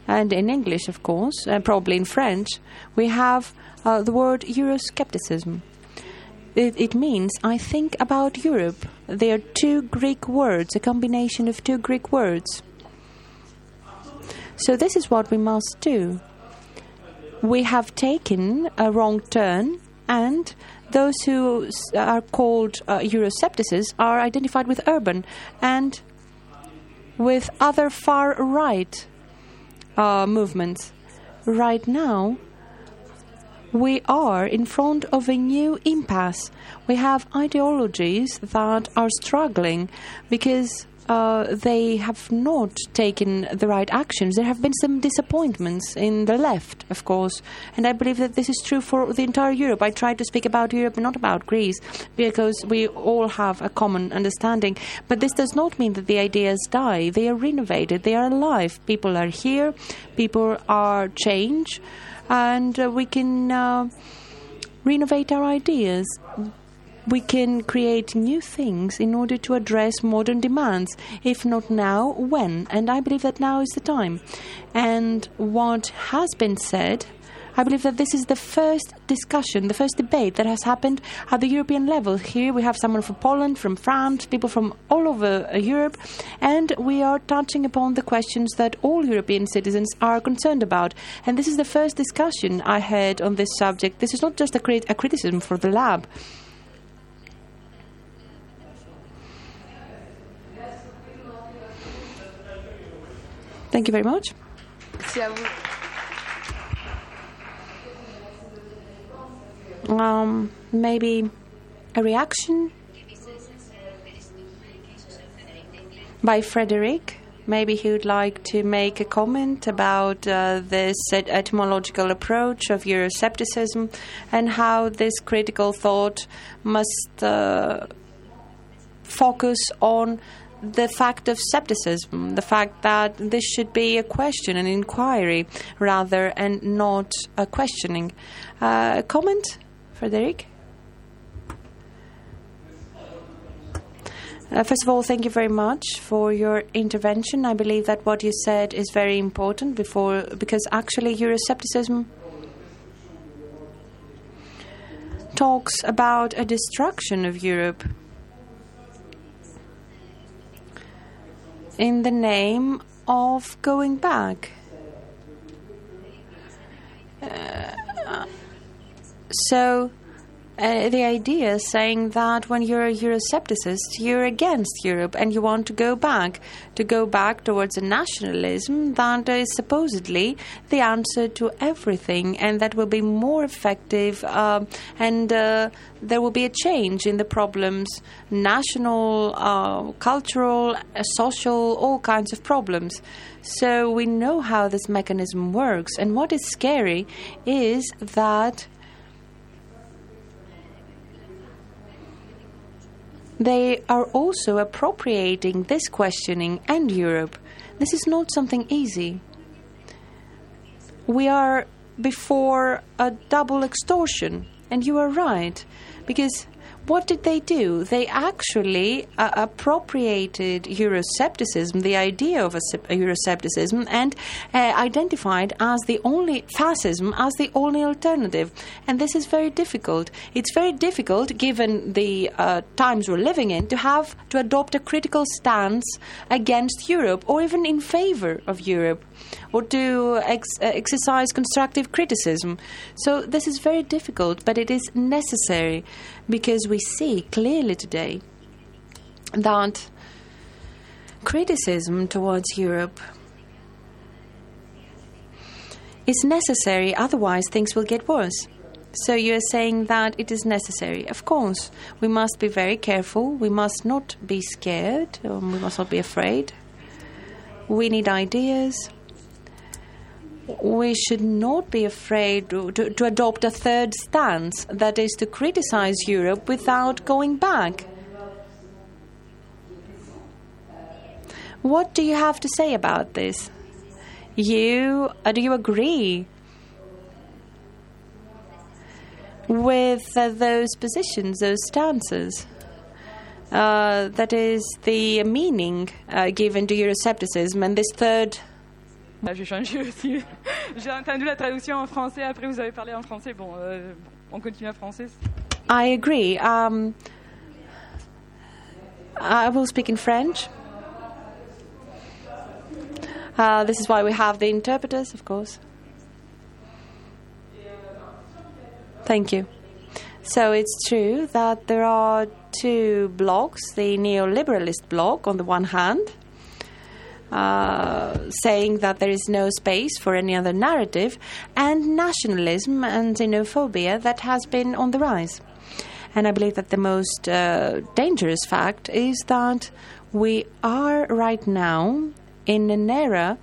and in English, of course, and probably in French, we have uh, the word Euroscepticism. It, it means I think about Europe. They are two Greek words, a combination of two Greek words. So, this is what we must do. We have taken a wrong turn, and those who are called uh, Eurosceptics are identified with Orbán and with other far right uh, movements. Right now, we are in front of a new impasse. We have ideologies that are struggling because uh, they have not taken the right actions. There have been some disappointments in the left, of course, and I believe that this is true for the entire Europe. I try to speak about Europe, not about Greece, because we all have a common understanding. But this does not mean that the ideas die. They are renovated. They are alive. People are here. People are changed, and uh, we can uh, renovate our ideas we can create new things in order to address modern demands. If not now, when? And I believe that now is the time. And what has been said. I believe that this is the first discussion, the first debate that has happened at the European level. Here we have someone from Poland, from France, people from all over uh, Europe, and we are touching upon the questions that all European citizens are concerned about. And this is the first discussion I had on this subject. This is not just a, crit- a criticism for the lab. Thank you very much. Merci à vous. Um, maybe a reaction by Frédéric. Maybe he would like to make a comment about uh, this et- etymological approach of Euroscepticism and how this critical thought must uh, focus on the fact of scepticism, the fact that this should be a question, an inquiry, rather, and not a questioning. Uh, a comment, Frédéric? Uh, first of all, thank you very much for your intervention. I believe that what you said is very important before, because actually Euroscepticism talks about a destruction of Europe. in the name of going back. So, uh, the idea is saying that when you're a Euroscepticist, you're against Europe and you want to go back, to go back towards a nationalism that is supposedly the answer to everything and that will be more effective um, and uh, there will be a change in the problems national, uh, cultural, uh, social, all kinds of problems. So we know how this mechanism works, and what is scary is that they are also appropriating this questioning and Europe. This is not something easy. We are before a double extortion, and you are right, because what did they do? They actually uh, appropriated Euroscepticism, the idea of a, a Euroscepticism, and uh, identified as the only fascism as the only alternative. And this is very difficult. It's very difficult, given the uh, times we're living in, to have to adopt a critical stance against Europe or even in favor of Europe or to ex- uh, exercise constructive criticism. So this is very difficult, but it is necessary because we see clearly today that criticism towards Europe is necessary, otherwise, things will get worse. So you're saying that it is necessary. Of course, we must be very careful. We must not be scared. Um, we must not be afraid. We need ideas. We should not be afraid to, to, adopt a third stance, that is, to criticize Europe without going back. What do you have to say about this? You uh, do you agree with uh, those positions, those stances? Uh, that is the meaning uh, given to Euroscepticism and this third. J'ai changé aussi. <laughs> J'ai entendu la traduction en français, après vous avez parlé en français. Bon, euh, on continue en français. I agree. Um, I will speak in French. Uh, this is why we have the interpreters, of course. Thank you. So it's true that there are two blocks the neoliberalist bloc, on the one hand, uh, saying that there is no space for any other narrative, and nationalism and xenophobia that has been on the rise. And I believe that the most uh, dangerous fact is that we are right now in an era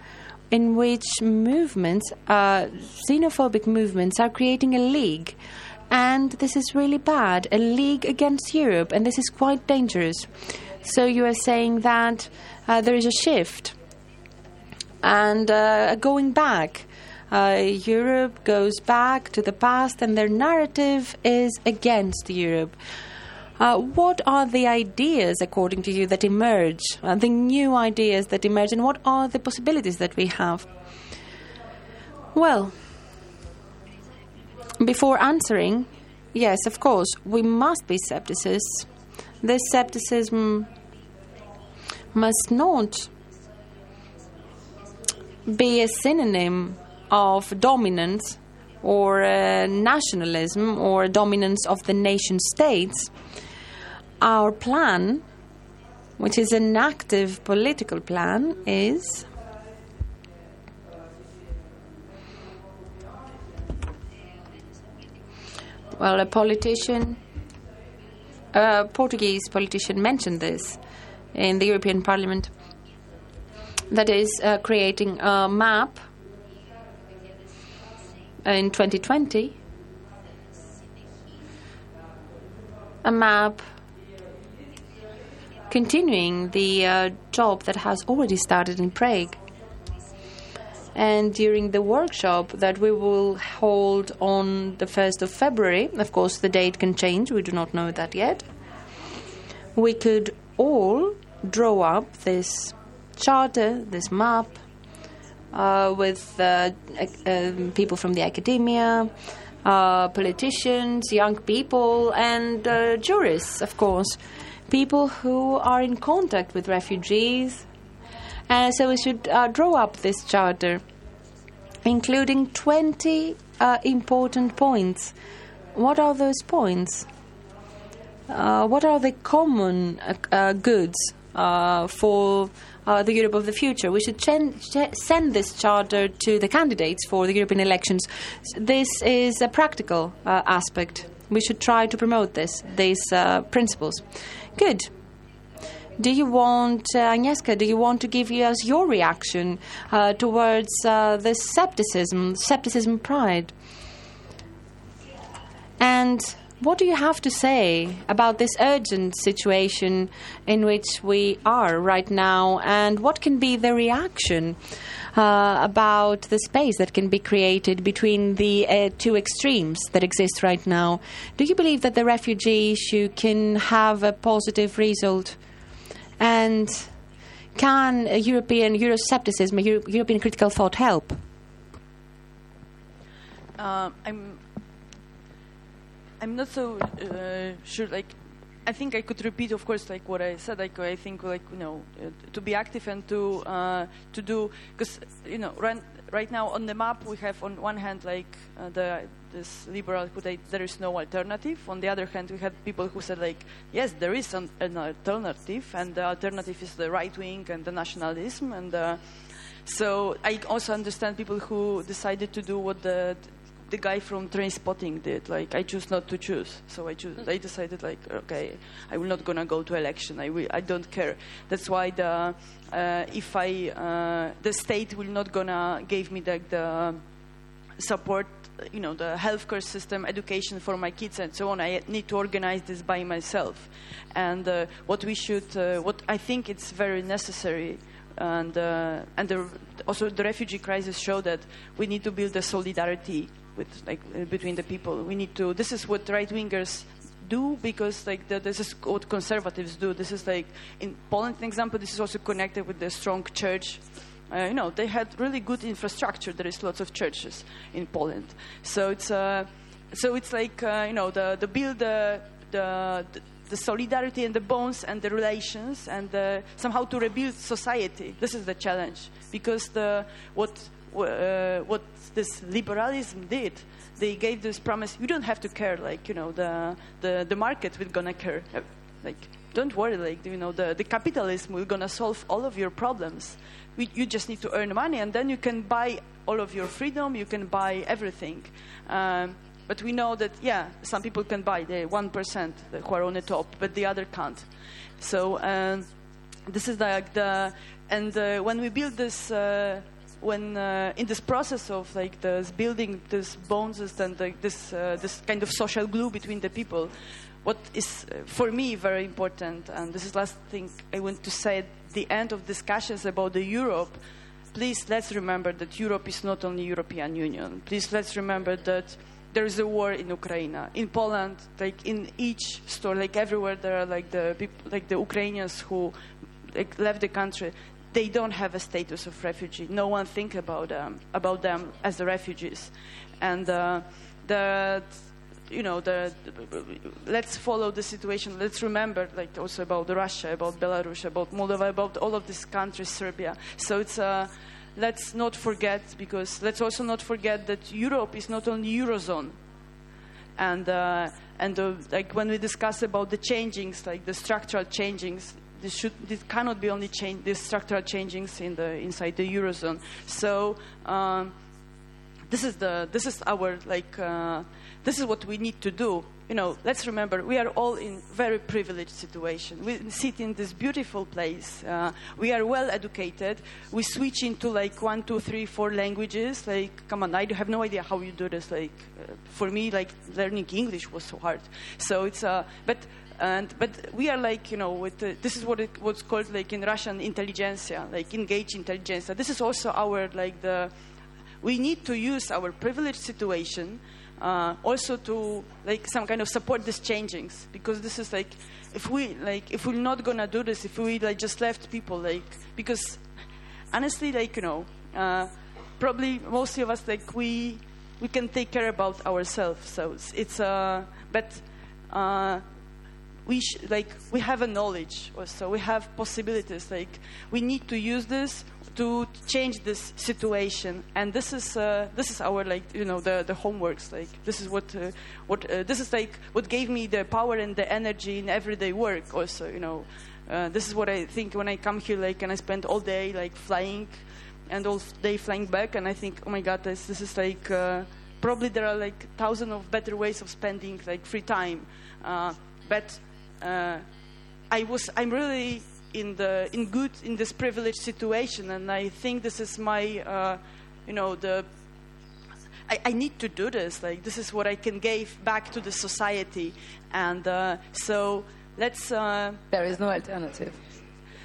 in which movements, uh, xenophobic movements, are creating a league. And this is really bad a league against Europe, and this is quite dangerous. So you are saying that uh, there is a shift and uh, going back. Uh, Europe goes back to the past, and their narrative is against Europe. Uh, what are the ideas, according to you, that emerge, uh, the new ideas that emerge, and what are the possibilities that we have? Well, before answering, yes, of course, we must be scepticists. This scepticism must not be a synonym of dominance or uh, nationalism or dominance of the nation states. Our plan, which is an active political plan, is well, a politician, a Portuguese politician mentioned this in the European Parliament. That is uh, creating a map in 2020, a map continuing the uh, job that has already started in Prague. And during the workshop that we will hold on the 1st of February, of course, the date can change, we do not know that yet, we could all draw up this charter, this map, uh, with uh, uh, people from the academia, uh, politicians, young people, and uh, jurists, of course, people who are in contact with refugees. And so we should uh, draw up this charter, including 20 important points. What are those points? what are the common goods for uh, the Europe of the future. We should chen- ch- send this charter to the candidates for the European elections. This is a practical uh, aspect. We should try to promote this, these uh, principles. Good. Do you want, uh, Agnieszka, do you want to give us your reaction uh, towards uh, this scepticism, scepticism pride? And what do you have to say about this urgent situation in which we are right now, and what can be the reaction uh, about the space that can be created between the uh, two extremes that exist right now? Do you believe that the refugee issue can have a positive result? And can European Euroscepticism, Euro- European critical thought help? Uh, I'm I'm not so uh, sure. Like, I think I could repeat, of course, like what I said. Like, I think, like you know, uh, to be active and to uh, to do because you know, right, right now on the map we have on one hand like uh, the this liberal who they, there is no alternative. On the other hand, we had people who said like, yes, there is an, an alternative, and the alternative is the right wing and the nationalism. And uh, so I also understand people who decided to do what the the guy from Trainspotting did. Like, I choose not to choose. So I choose. I decided, like, okay, I will not gonna go to election. I will, I don't care. That's why the uh, if I uh, the state will not gonna give me the, the support. You know, the healthcare system, education for my kids, and so on. I need to organize this by myself. And uh, what we should, uh, what I think it's very necessary and uh, and the, also the refugee crisis show that we need to build a solidarity with like uh, between the people. We need to. This is what right wingers do because like the, this is what conservatives do. This is like in Poland, for example. This is also connected with the strong church. Uh, you know, they had really good infrastructure. There is lots of churches in Poland, so it's uh, so it's like uh, you know the the build the the, the solidarity and the bonds and the relations and uh, somehow to rebuild society. This is the challenge because the what uh, what this liberalism did, they gave this promise: you don't have to care, like you know, the the, the market will gonna care, uh, like don't worry, like you know, the, the capitalism will gonna solve all of your problems. We, you just need to earn money, and then you can buy all of your freedom. You can buy everything. Um, but we know that yeah, some people can buy the one percent who are on the top, but the other can't. So um, this is like the and uh, when we build this. Uh, when uh, in this process of like this building this bones and like this uh, this kind of social glue between the people, what is uh, for me very important, and this is last thing I want to say at the end of discussions about the Europe. Please let's remember that Europe is not only European Union. Please let's remember that there is a war in Ukraine. In Poland, like in each store, like everywhere, there are like the people, like the Ukrainians who like left the country they don't have a status of refugee. No one think about them about them as the refugees, and uh, the you know the, let's follow the situation. Let's remember like also about Russia, about Belarus, about Moldova, about all of these countries, Serbia. So it's uh, let's not forget because let's also not forget that Europe is not only eurozone, and. Uh, and uh, like when we discuss about the changings, like the structural changings, this should this cannot be only change the structural changings in the inside the eurozone. So um, this is the this is our like uh, this is what we need to do. You know, let's remember we are all in very privileged situation. We sit in this beautiful place. Uh, we are well educated. We switch into like one, two, three, four languages. Like, come on, I have no idea how you do this. Like, uh, for me, like learning English was so hard. So it's uh, but and but we are like you know with the, this is what it, what's called like in Russian intelligentsia, like engaged intelligentsia. This is also our like the we need to use our privileged situation uh, also to like some kind of support these changings because this is like if we like if we're not gonna do this if we like just left people like because honestly like you know uh, probably most of us like we we can take care about ourselves so it's, it's uh but uh, we sh- like we have a knowledge also. We have possibilities. Like we need to use this to change this situation. And this is uh, this is our like you know the the homeworks. Like this is what uh, what uh, this is like what gave me the power and the energy in everyday work also you know. Uh, this is what I think when I come here like and I spend all day like flying and all day flying back. And I think oh my god this this is like uh, probably there are like thousands of better ways of spending like free time. Uh, but uh, I was I'm really in the in good in this privileged situation, and I think this is my uh, you know the I, I, need to do this. Like this is what I can give back to the society, and uh, so let's. Uh, there is no alternative.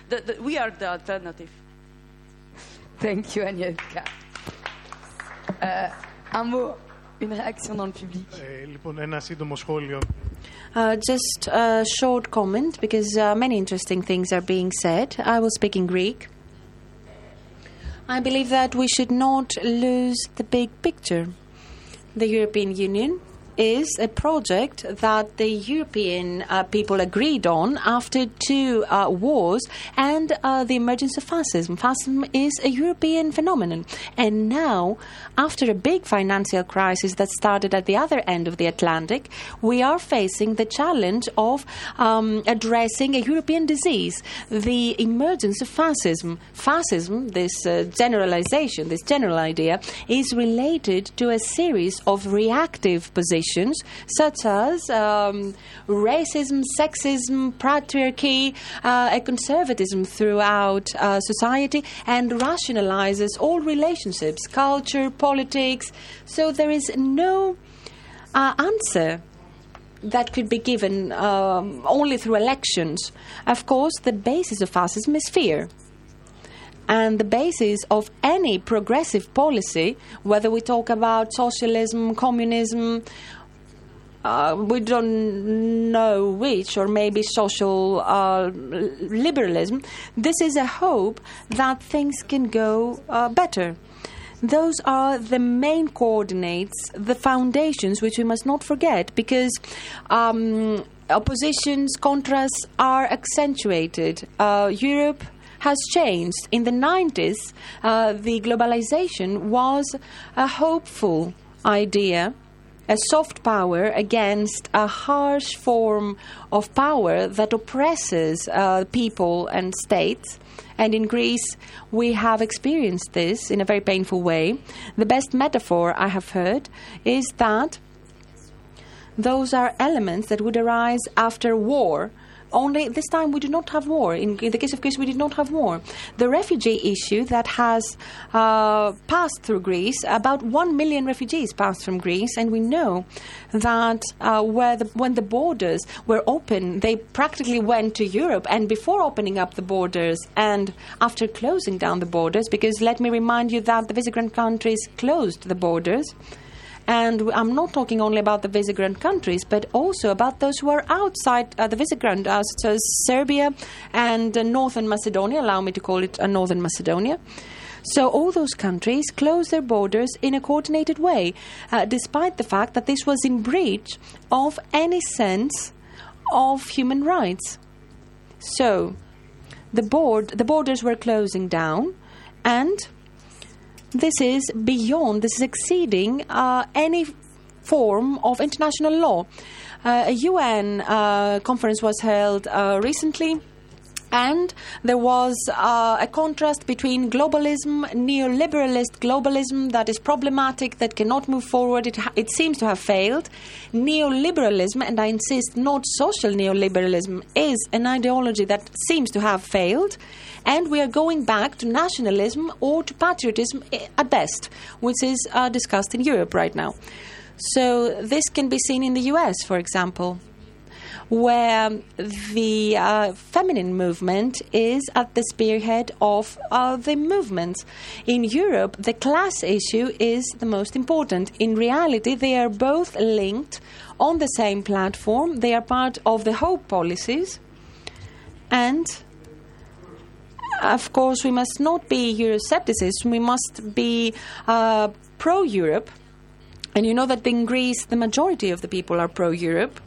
The, the, we are the alternative. Thank you, Agnieszka. Uh, un mot, une réaction dans le public. Ε, λοιπόν, ένα σύντομο σχόλιο. Uh, just a short comment because uh, many interesting things are being said. I will speak in Greek. I believe that we should not lose the big picture. The European Union is a project that the European uh, people agreed on after two uh, wars and uh, the emergence of fascism. Fascism is a European phenomenon. And now, after a big financial crisis that started at the other end of the Atlantic, we are facing the challenge of um, addressing a European disease, the emergence of fascism. Fascism, this uh, generalization, this general idea, is related to a series of reactive positions such as um, racism, sexism, patriarchy, uh, a conservatism throughout uh, society, and rationalizes all relationships, culture, politics. So there is no uh, answer that could be given um, only through elections. Of course, the basis of fascism is fear and the basis of any progressive policy, whether we talk about socialism, communism, uh, we don't know which, or maybe social uh, liberalism, this is a hope that things can go uh, better. Those are the main coordinates, the foundations, which we must not forget, because um, oppositions, contrasts are accentuated. Uh, Europe has changed. In the 90s, uh, the globalization was a hopeful idea a soft power against a harsh form of power that oppresses uh, people and states. And in Greece, we have experienced this in a very painful way. The best metaphor I have heard is that those are elements that would arise after war. Only this time we do not have war. In, in the case of Greece, we did not have war. The refugee issue that has uh, passed through Greece, about one million refugees passed from Greece, and we know that uh, the, when the borders were open, they practically went to Europe. And before opening up the borders and after closing down the borders, because let me remind you that the Visegrad countries closed the borders. And I'm not talking only about the Visegrad countries, but also about those who are outside uh, the Visegrad, uh, such as Serbia and uh, Northern Macedonia. Allow me to call it uh, Northern Macedonia. So all those countries closed their borders in a coordinated way, uh, despite the fact that this was in breach of any sense of human rights. So the board, the borders were closing down, and this is beyond, this is exceeding uh, any form of international law. Uh, a UN uh, conference was held uh, recently. And there was uh, a contrast between globalism, neoliberalist globalism that is problematic, that cannot move forward. It, ha- it seems to have failed. Neoliberalism, and I insist, not social neoliberalism, is an ideology that seems to have failed and we are going back to nationalism or to patriotism eh, at best, which is uh, discussed in Europe right now. So this can be seen in the US, for example, where the uh, feminine movement is at the spearhead of uh, the movements. In Europe, the class issue is the most important. In reality, they are both linked on the same platform, they are part of the hope policies, and of course, we must not be Euroscepticists. We must be uh, pro Europe. And you know that in Greece, the majority of the people are pro Europe.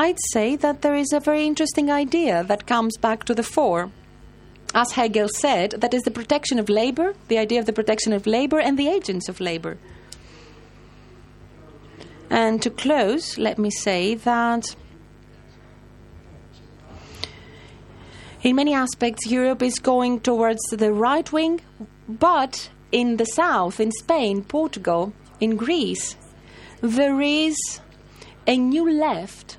I'd say that there is a very interesting idea that comes back to the fore. As Hegel said, that is the protection of labor, the idea of the protection of labor and the agents of labor. And to close, let me say that in many aspects, Europe is going towards the right wing, but in the south, in Spain, Portugal, in Greece, there is a new left,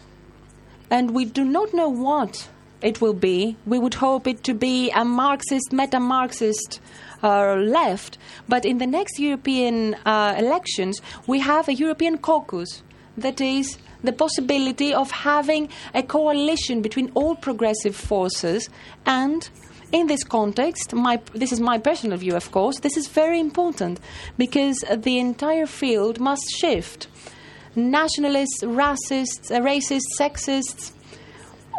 and we do not know what it will be. We would hope it to be a Marxist, meta Marxist uh, left, but in the next European uh, elections, we have a European caucus that is the possibility of having a coalition between all progressive forces and in this context, my, this is my personal view, of course, this is very important because the entire field must shift. Nationalists, racists, uh, racists, sexists,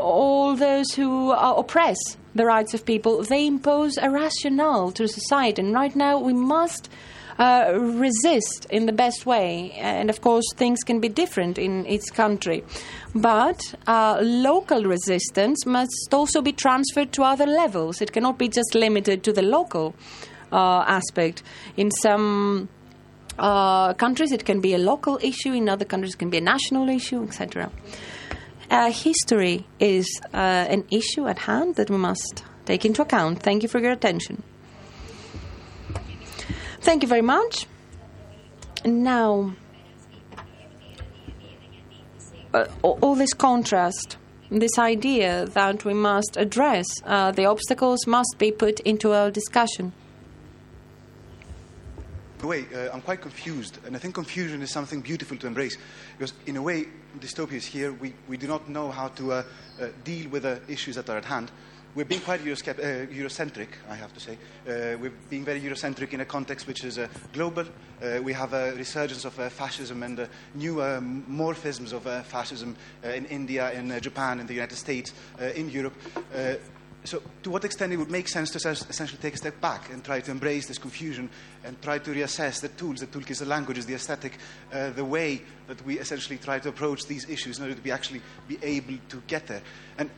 all those who oppress the rights of people, they impose a rationale to society. And right now, we must uh, resist in the best way. And of course, things can be different in each country. But uh, local resistance must also be transferred to other levels. It cannot be just limited to the local uh, aspect. In some uh, countries, it can be a local issue, in other countries, it can be a national issue, etc. Uh, history is uh, an issue at hand that we must take into account. Thank you for your attention. Thank you very much. Now, uh, all this contrast, this idea that we must address uh, the obstacles must be put into our discussion. Way, uh, I'm quite confused, and I think confusion is something beautiful to embrace. Because, in a way, dystopia is here. We, we do not know how to uh, uh, deal with the issues that are at hand we're being quite uh, Eurocentric, I have to say. Uh, we're being very Eurocentric in a context which is uh, global. We have a resurgence of fascism and new morphisms of fascism in India, in Japan, in the United States, in Europe. So, to what extent it would make sense to essentially take a step back and try to embrace this confusion and try to reassess the tools, the toolkits, the languages, the aesthetic, the way that we essentially try to approach these issues in order to be actually be able to get there. And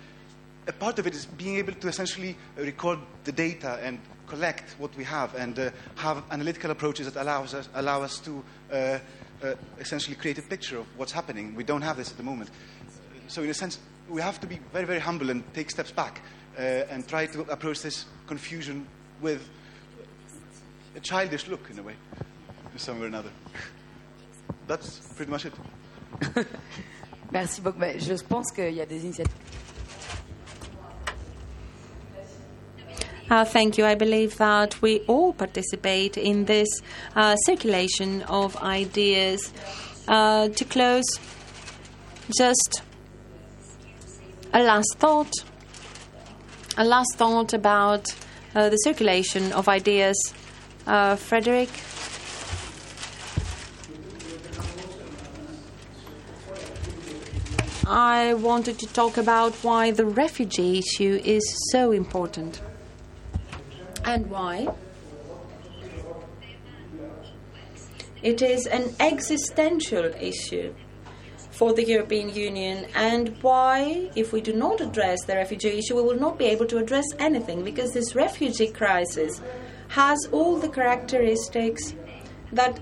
a part of it is being able to essentially record the data and collect what we have and uh, have analytical approaches that allows us, allow us to uh, uh, essentially create a picture of what's happening. We don't have this at the moment. So, in a sense, we have to be very, very humble and take steps back uh, and try to approach this confusion with a childish look, in a way, in some way or another. That's pretty much it. <laughs> Merci beaucoup. Ben, Je pense qu'il y a des initiatives. Uh, thank you. I believe that we all participate in this uh, circulation of ideas. Uh, to close, just a last thought. A last thought about uh, the circulation of ideas. Uh, Frédéric? I wanted to talk about why the refugee issue is so important. And why? It is an existential issue for the European Union, and why, if we do not address the refugee issue, we will not be able to address anything because this refugee crisis has all the characteristics that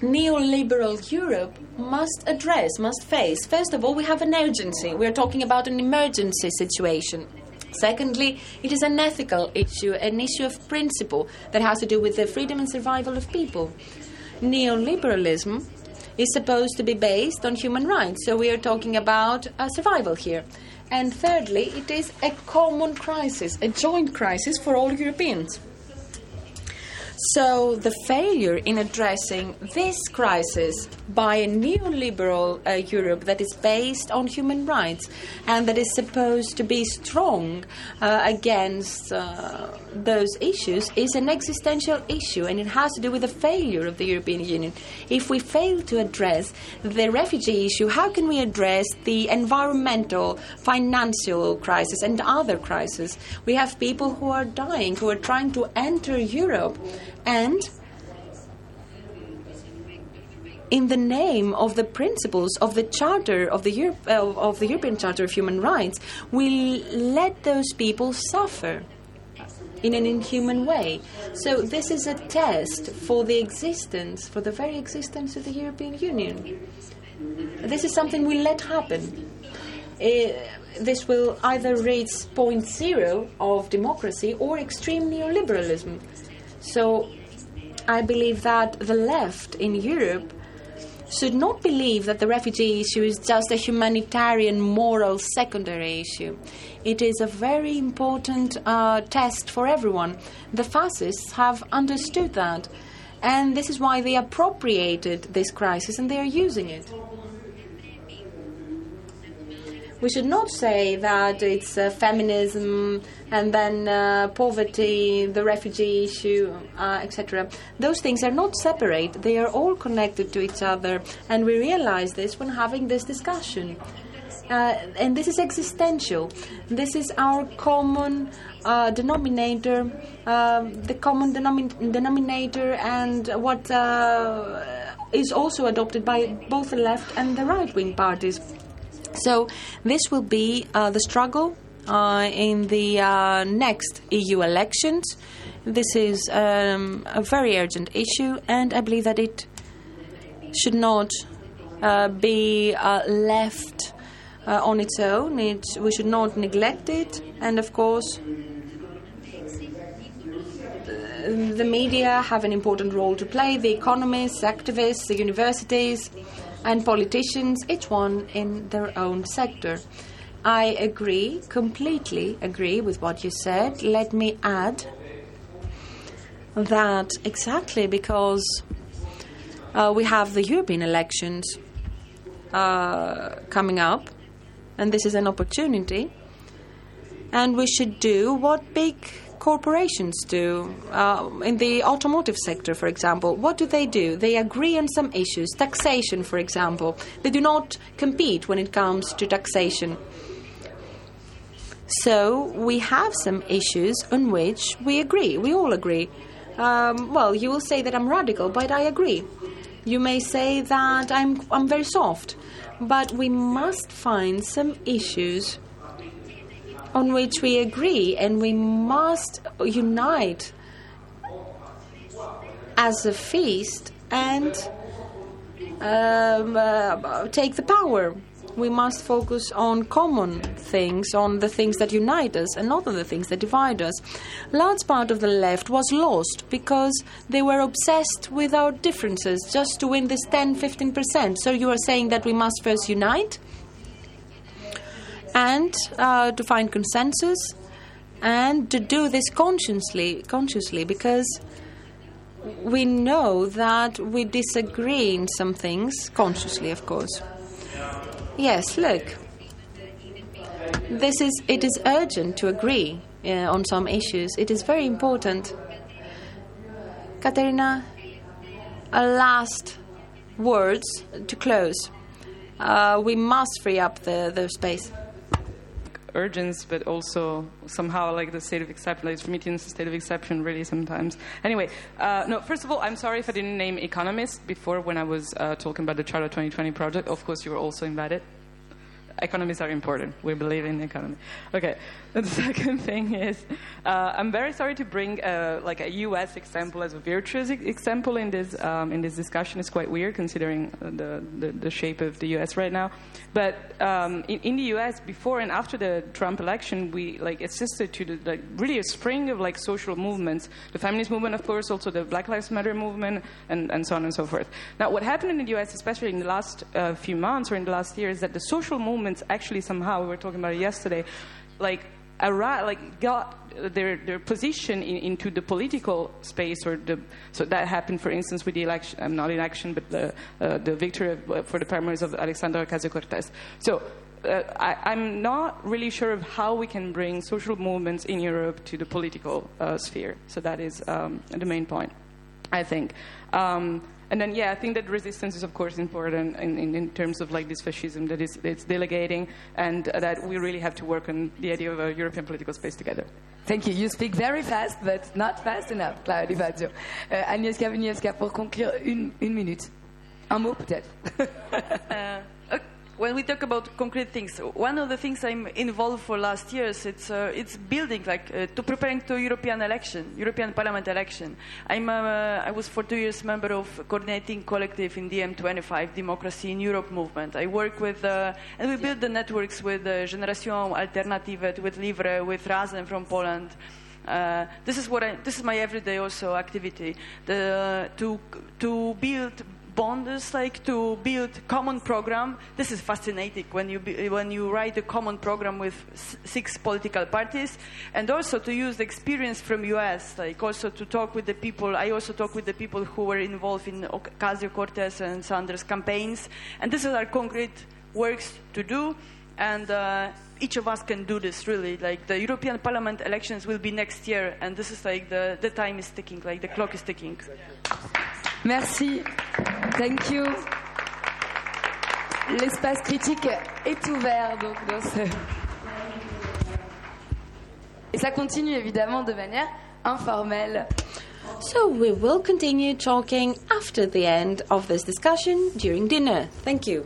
neoliberal Europe must address, must face. First of all, we have an urgency. We're talking about an emergency situation. Secondly, it is an ethical issue, an issue of principle that has to do with the freedom and survival of people. Neoliberalism is supposed to be based on human rights, so we are talking about uh, survival here. And thirdly, it is a common crisis, a joint crisis for all Europeans. So, the failure in addressing this crisis by a neoliberal uh, Europe that is based on human rights and that is supposed to be strong uh, against uh, those issues is an existential issue and it has to do with the failure of the European Union. If we fail to address the refugee issue, how can we address the environmental, financial crisis and other crises? We have people who are dying, who are trying to enter Europe and in the name of the principles of the Charter of the, uh, of the European Charter of Human Rights, we let those people suffer in an inhuman way. So this is a test for the existence, for the very existence of the European Union. This is something we let happen. Uh, this will either reach point zero of democracy or extreme neoliberalism. So I believe that the left in Europe should not believe that the refugee issue is just a humanitarian, moral, secondary issue. It is a very important uh, test for everyone. The fascists have understood that, and this is why they appropriated this crisis and they are using it. We should not say that it's uh, feminism and then uh, poverty, the refugee issue, uh, etc. Those things are not separate, they are all connected to each other, and we realize this when having this discussion. Uh, and this is existential. This is our common uh, denominator, uh, the common denomin- denominator, and what uh, is also adopted by both the left and the right wing parties. So, this will be uh, the struggle uh, in the uh, next EU elections. This is um, a very urgent issue, and I believe that it should not uh, be uh, left uh, on its own. It, we should not neglect it, and of course, the media have an important role to play, the economists, activists, the universities, and politicians, each one in their own sector. I agree, completely agree with what you said. Let me add that exactly because uh, we have the European elections uh, coming up, and this is an opportunity, and we should do what big corporations do. Uh, in the automotive sector, for example, what do they do? They agree on some issues, taxation, for example. They do not compete when it comes to taxation. So we have some issues on which we agree. We all agree. Um, well, you will say that I'm radical, but I agree. You may say that I'm I'm very soft, but we must find some issues on which we agree, and we must unite as a feast and um, uh, take the power. We must focus on common things, on the things that unite us, and not on the things that divide us. Large part of the left was lost because they were obsessed with our differences just to win this 10 15%. So you are saying that we must first unite and uh, to find consensus and to do this consciously, consciously because we know that we disagree in some things, consciously, of course. Yes, look. This is it is urgent to agree uh, on some issues. It is very important. Katerina, a last words to close. Uh, we must free up the, the space urgence, but also somehow like the state of exception, like the state of exception, really sometimes. Anyway, uh, no, first of all, I'm sorry if I didn't name economists before when I was uh, talking about the Charter 2020 project. Of course, you were also invited economies are important. We believe in the economy. Okay. <laughs> The second thing is, uh, I'm very sorry to bring uh, like a U.S. example as a virtuous example in this um, in this discussion. It's quite weird considering the, the, the shape of the U.S. right now. But um, in, in, the U.S. before and after the Trump election, we like assisted to the, like really a spring of like social movements. The feminist movement, of course, also the Black Lives Matter movement, and, and so on and so forth. Now, what happened in the U.S., especially in the last uh, few months or in the last year, is that the social movements actually somehow we were talking about it yesterday, like like got their their position in, into the political space or the so that happened for instance with the election I'm not election but the uh, the victory of, uh, for the primaries of Alexandra Ocasio Cortez. So. Uh, I, am not really sure of how we can bring social movements in Europe to the political uh, sphere. So that is um, the main point, I think. Um, and then, yeah, I think that resistance is, of course, important in, in, in terms of like this fascism that is it's delegating, and uh, that we really have to work on the idea of a European political space together. Thank you. You speak very fast, but not fast enough, Claudia Di Fazio. Uh, Agnieszka Wisniewska, pour conclure, une, une minute. Un mot, peut-être. <laughs> uh, when we talk about concrete things, one of the things I'm involved for last years, it's uh, it's building like uh, to preparing to European election, European Parliament election. I'm uh, I was for two years member of coordinating collective in DiEM25 Democracy in Europe movement. I work with uh, and we build the networks with uh, Generation Alternative, with Livre, with Razem from Poland. Uh, this is what I, this is my everyday also activity the, to to build bonds like to build common program. This is fascinating when you, when you write a common program with six political parties and also to use the experience from US, like also to talk with the people. I also talk with the people who were involved in Ocasio-Cortez and Sanders campaigns. And this is our concrete works to do. And uh, each of us can do this really. Like the European Parliament elections will be next year, and this is like the, the time is ticking, like the clock is ticking. Merci. Thank you. L'espace critique est ouvert donc dans ce... Et ça continue évidemment de manière informelle. So we will continue talking after the end of this discussion during dinner. Thank you.